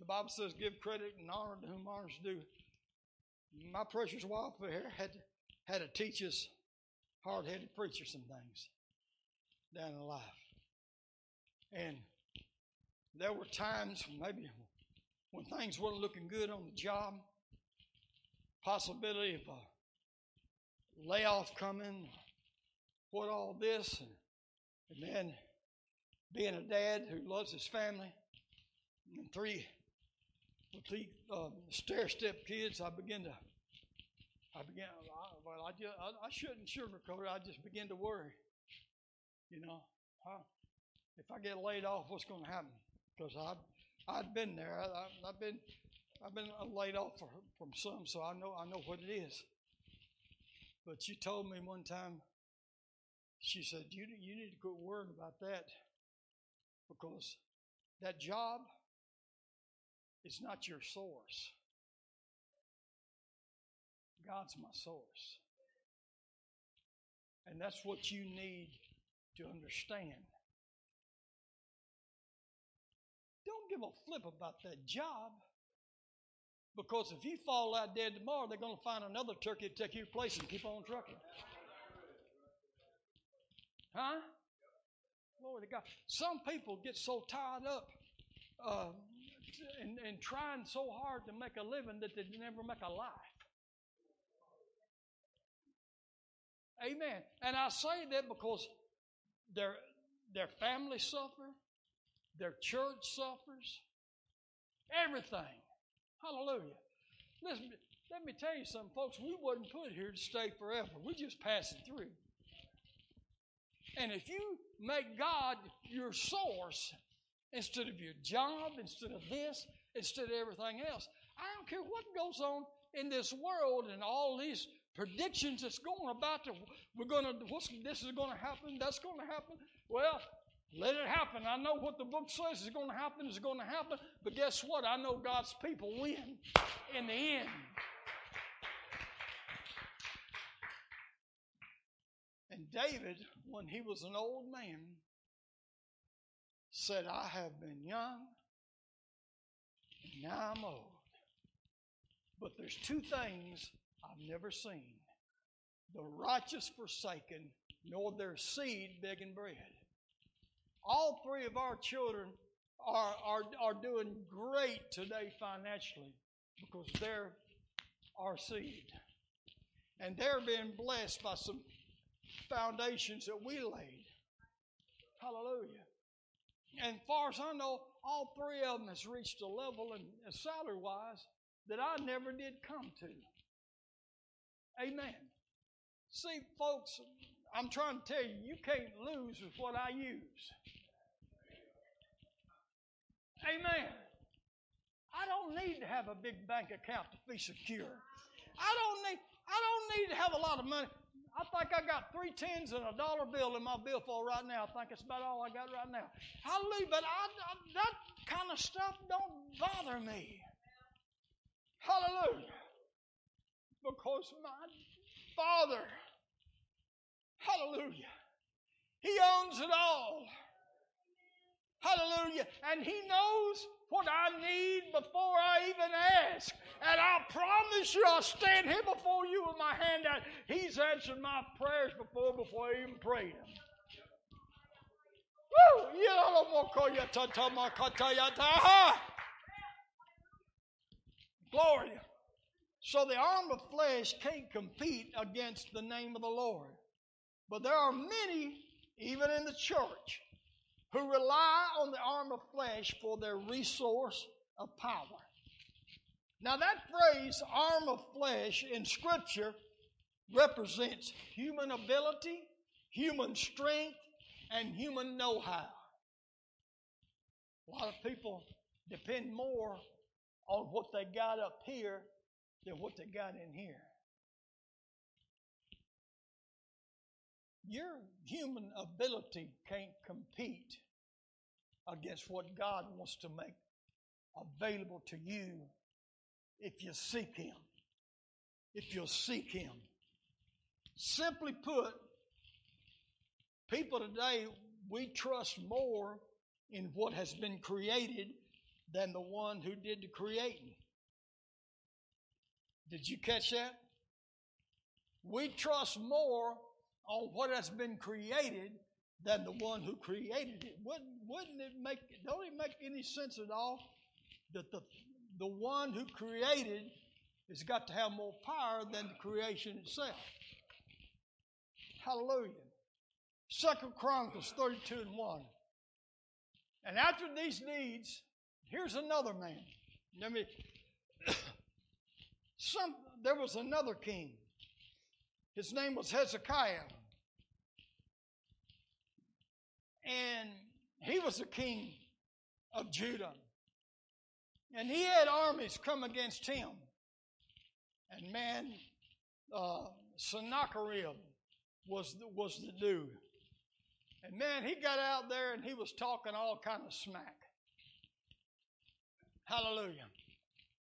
The Bible says, "Give credit and honor to whom honors due." My precious wife here had had to teach us hard-headed preacher some things down in life, and there were times maybe when things weren't looking good on the job, possibility of a layoff coming, what all this, and, and then being a dad who loves his family, and three um, stair step kids, I began to, I began, I, well, I, just, I, I shouldn't sugarcoat it. I just began to worry. You know, huh? if I get laid off, what's going to happen? Because I've I'd been there. I, I've been I've been laid off for, from some, so I know I know what it is. But she told me one time. She said, "You you need to quit worrying about that because that job is not your source. God's my source, and that's what you need to understand." Don't give a flip about that job. Because if you fall out dead tomorrow, they're going to find another turkey to take your place and keep on trucking. Huh? Glory to God. Some people get so tied up uh, and, and trying so hard to make a living that they never make a life. Amen. And I say that because their, their family suffer, their church suffers, everything. Hallelujah. Listen, let me tell you something, folks. We wasn't put here to stay forever. We're just passing through. And if you make God your source instead of your job, instead of this, instead of everything else, I don't care what goes on in this world and all these predictions that's going about. To, we're going to. What's this is going to happen? That's going to happen. Well, let it happen. I know what the book says is going to happen is going to happen. But guess what? I know God's people win in the end. And David, when he was an old man, said, I have been young, and now I'm old. But there's two things I've never seen the righteous forsaken, nor their seed begging bread. All three of our children are, are, are doing great today financially because they're our seed. And they're being blessed by some foundations that we laid. Hallelujah. And far as I know, all three of them has reached a level and salary wise that I never did come to. Amen. See, folks, I'm trying to tell you, you can't lose with what I use. Amen. I don't need to have a big bank account to be secure. I don't need I don't need to have a lot of money. I think I got three tens and a dollar bill in my billfold right now. I think it's about all I got right now. Hallelujah. But I, I, that kind of stuff don't bother me. Hallelujah. Because my Father, hallelujah, He owns it all. Hallelujah. And He knows what I need before I even ask. And I promise you, I'll stand here before you with my hand out. He's answered my prayers before, before I even prayed them. Woo! Glory. So the arm of flesh can't compete against the name of the Lord. But there are many, even in the church, who rely on the arm of flesh for their resource of power. Now, that phrase, arm of flesh, in Scripture represents human ability, human strength, and human know how. A lot of people depend more on what they got up here than what they got in here. Your human ability can't compete against what God wants to make available to you if you seek Him. If you'll seek Him. Simply put, people today, we trust more in what has been created than the one who did the creating. Did you catch that? We trust more on what has been created than the one who created it. Wouldn't, wouldn't it make, don't it make any sense at all that the, the one who created has got to have more power than the creation itself? Hallelujah. Second Chronicles 32 and 1. And after these deeds, here's another man. Let me some there was another king. His name was Hezekiah. And he was the king of Judah. And he had armies come against him. And man, uh, Sennacherib was the, was the dude. And man, he got out there and he was talking all kind of smack. Hallelujah.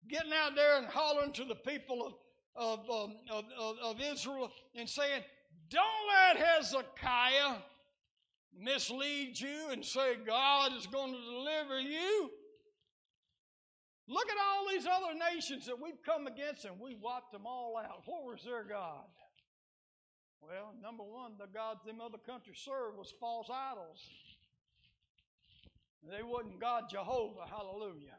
Getting out there and hollering to the people of, of, um, of, of, Israel and saying, Don't let Hezekiah mislead you and say God is going to deliver you. Look at all these other nations that we've come against and we wiped them all out. Where was their God? Well, number one, the gods them other countries served was false idols. They wasn't God Jehovah, hallelujah.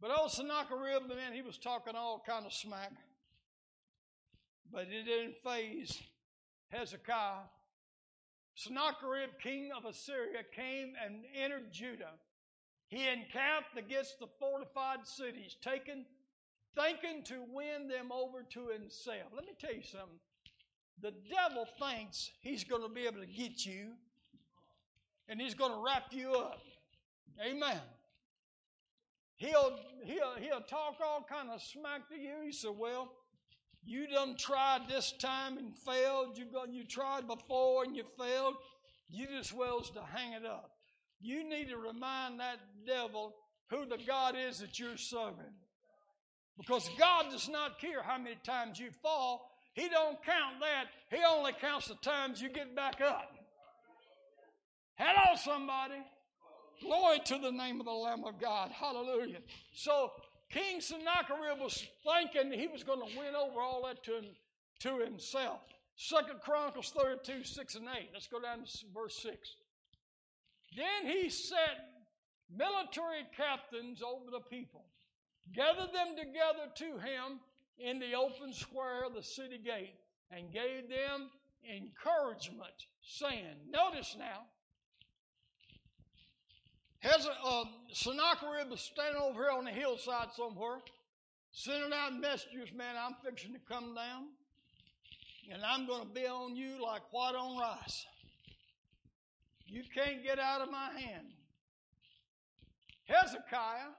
But old Sennacherib, man, he was talking all kind of smack. But it didn't faze Hezekiah Sennacherib, king of Assyria, came and entered Judah. He encamped against the fortified cities, taken, thinking to win them over to himself. Let me tell you something. The devil thinks he's going to be able to get you, and he's going to wrap you up. Amen. He'll, he'll, he'll talk all kind of smack to you. He said, well, you done tried this time and failed. You got you tried before and you failed. You just wills to hang it up. You need to remind that devil who the God is that you're serving. Because God does not care how many times you fall. He don't count that. He only counts the times you get back up. Hello, somebody. Glory to the name of the Lamb of God. Hallelujah. So King Sennacherib was thinking he was going to win over all that to, to himself. Second Chronicles 32, 6 and 8. Let's go down to verse 6. Then he set military captains over the people, gathered them together to him in the open square of the city gate, and gave them encouragement, saying, Notice now, Has uh, Sennacherib was standing over here on the hillside somewhere, sending out messengers, man, I'm fixing to come down and I'm going to be on you like white on rice. You can't get out of my hand. Hezekiah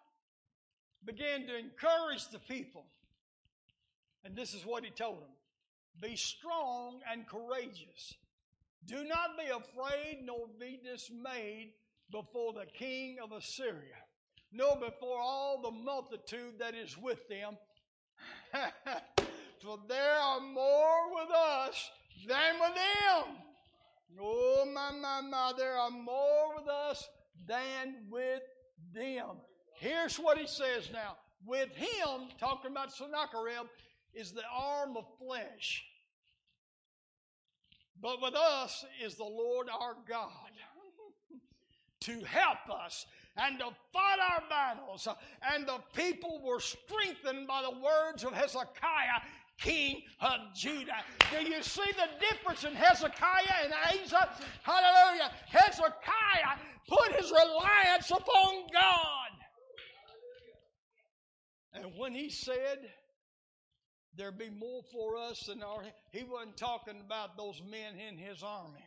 began to encourage the people. And this is what he told them Be strong and courageous. Do not be afraid nor be dismayed before the king of Assyria, nor before all the multitude that is with them. For there are more with us than with them. Oh, my, my, my, there are more with us than with them. Here's what he says now. With him, talking about Sennacherib, is the arm of flesh. But with us is the Lord our God to help us and to fight our battles. And the people were strengthened by the words of Hezekiah, king of Judah. Do you see the difference in Hezekiah and Asa? Hallelujah. Hezekiah put his reliance upon God. And when he said, there be more for us than our. He wasn't talking about those men in his army.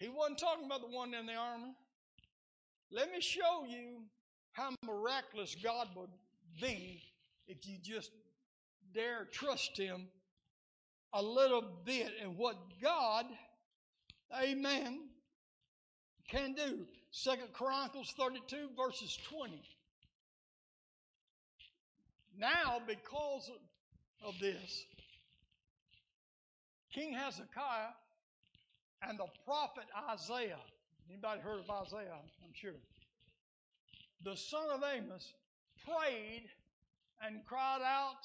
He wasn't talking about the one in the army. Let me show you how miraculous God would be if you just dare trust Him a little bit in what God, amen, can do. Second Chronicles 32, verses 20. Now, because of this, King Hezekiah and the prophet Isaiah, anybody heard of Isaiah? I'm sure. The son of Amos prayed and cried out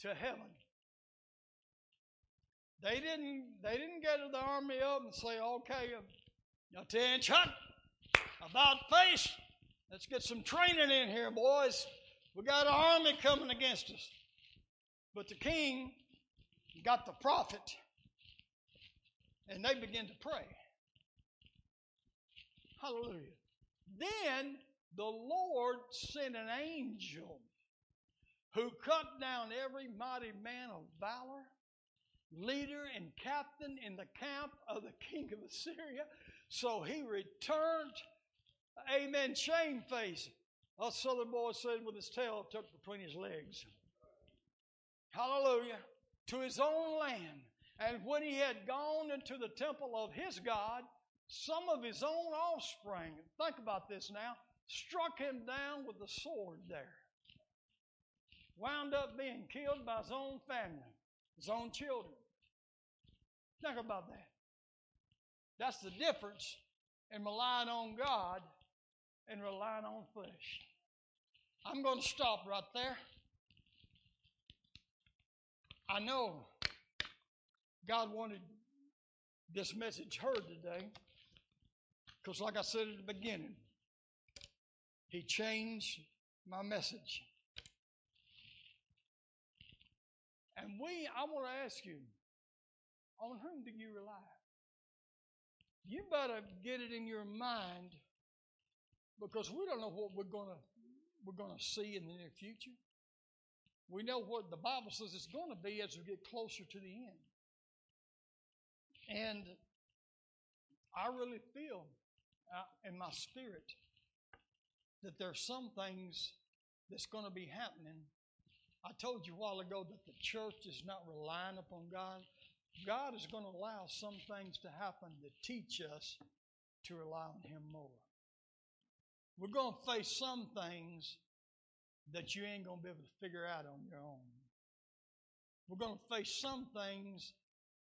to heaven. They didn't, they didn't get to the army up and say, okay, um, attention, about face. Let's get some training in here, boys. We got an army coming against us. But the king got the prophet, and they began to pray. Hallelujah. Then the Lord sent an angel who cut down every mighty man of valor, leader and captain in the camp of the king of Assyria. So he returned, amen, shamefaced a southern boy said with his tail tucked between his legs. Hallelujah. To his own land. And when he had gone into the temple of his God, some of his own offspring, think about this now, struck him down with the sword there. Wound up being killed by his own family, his own children. Think about that. That's the difference in relying on God and relying on flesh. I'm going to stop right there. I know God wanted this message heard today because, like I said at the beginning, He changed my message. And we, I want to ask you, on whom do you rely? You better get it in your mind because we don't know what we're going to we're going to see in the near future. We know what the Bible says it's going to be as we get closer to the end. And I really feel uh, in my spirit that there's some things that's going to be happening. I told you a while ago that the church is not relying upon God. God is going to allow some things to happen to teach us to rely on Him more. We're going to face some things that you ain't going to be able to figure out on your own. We're going to face some things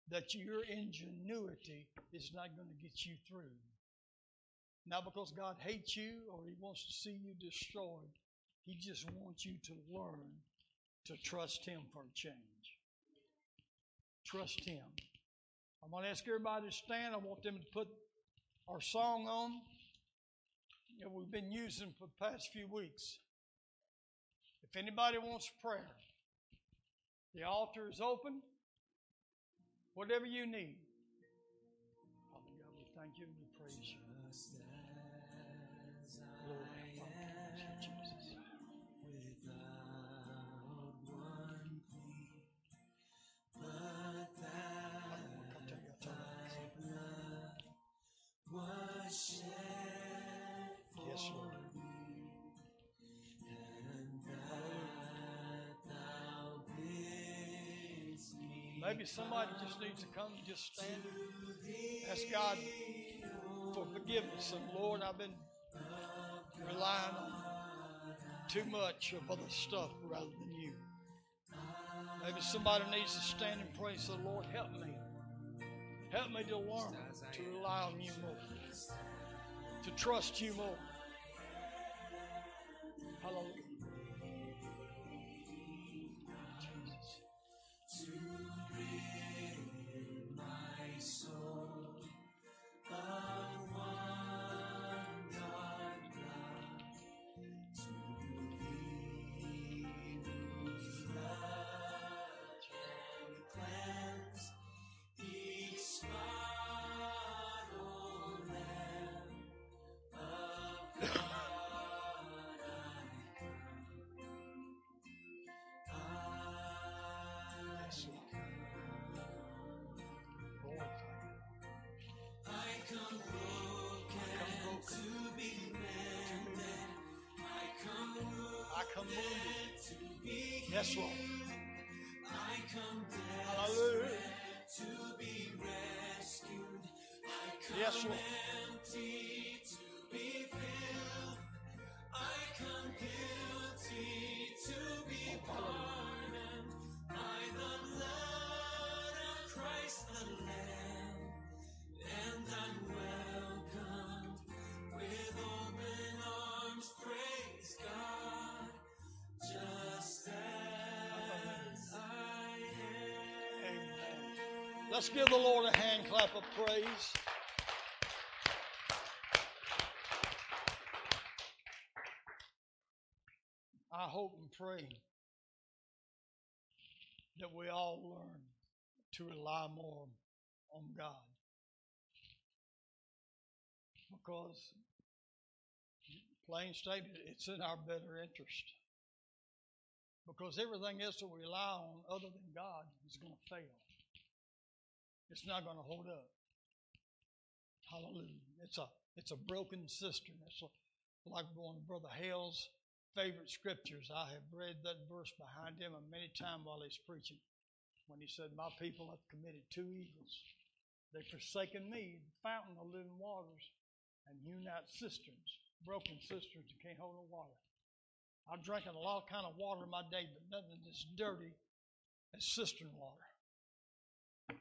that your ingenuity is not going to get you through. Not because God hates you or He wants to see you destroyed. He just wants you to learn to trust Him for a change. Trust Him. I'm going to ask everybody to stand. I want them to put our song on that we've been using for the past few weeks. If anybody wants prayer, the altar is open. Whatever you need. Father God, we thank you and we praise you. Maybe somebody just needs to come and just stand and ask God for forgiveness. And Lord, I've been relying on too much of other stuff rather than you. Maybe somebody needs to stand and pray say, Lord, help me. Help me to learn to rely on you more, to trust you more. Hallelujah. I come wounded. Yes, Lord. Hallelujah. Yes, Lord. Let's give the Lord a hand clap of praise. I hope and pray that we all learn to rely more on God. Because, plain stated, it's in our better interest. Because everything else that we rely on other than God is going to fail. It's not going to hold up. Hallelujah. It's a it's a broken cistern. It's like one of Brother Hale's favorite scriptures. I have read that verse behind him many times while he's preaching. When he said, My people have committed two evils. They've forsaken me, the fountain of living waters, and hewn out cisterns, broken cisterns that can't hold no water. I've drinking a lot of kind of water in my day, but nothing as dirty as cistern water.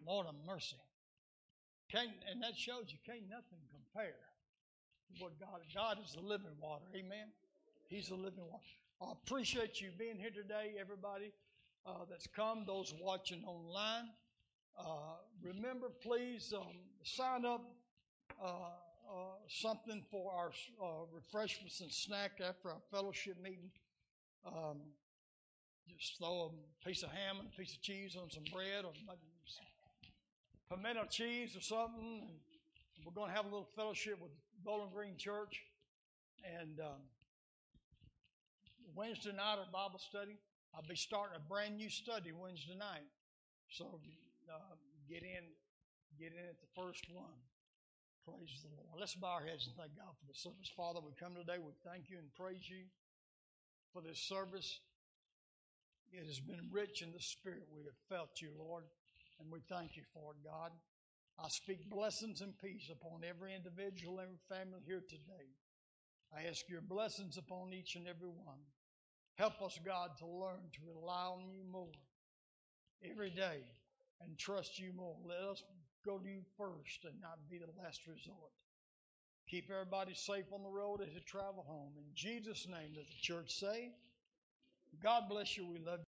Lord of mercy. Can't, and that shows you can't nothing compare to what God God is the living water. Amen. He's the living water. I appreciate you being here today, everybody uh, that's come, those watching online. Uh, remember, please um, sign up uh, uh, something for our uh, refreshments and snack after our fellowship meeting. Um, just throw a piece of ham and a piece of cheese on some bread or pimento cheese or something. We're going to have a little fellowship with Bowling Green Church. And um, Wednesday night, our Bible study. I'll be starting a brand new study Wednesday night. So uh, get in, get in at the first one. Praise the Lord. Let's bow our heads and thank God for the service. Father, we come today, we thank you and praise you for this service. It has been rich in the spirit. We have felt you, Lord, and we thank you for it, God. I speak blessings and peace upon every individual, every family here today. I ask your blessings upon each and every one. Help us, God, to learn to rely on you more every day and trust you more. Let us go to you first and not be the last resort. Keep everybody safe on the road as they travel home. In Jesus' name, does the church say, God bless you. We love you.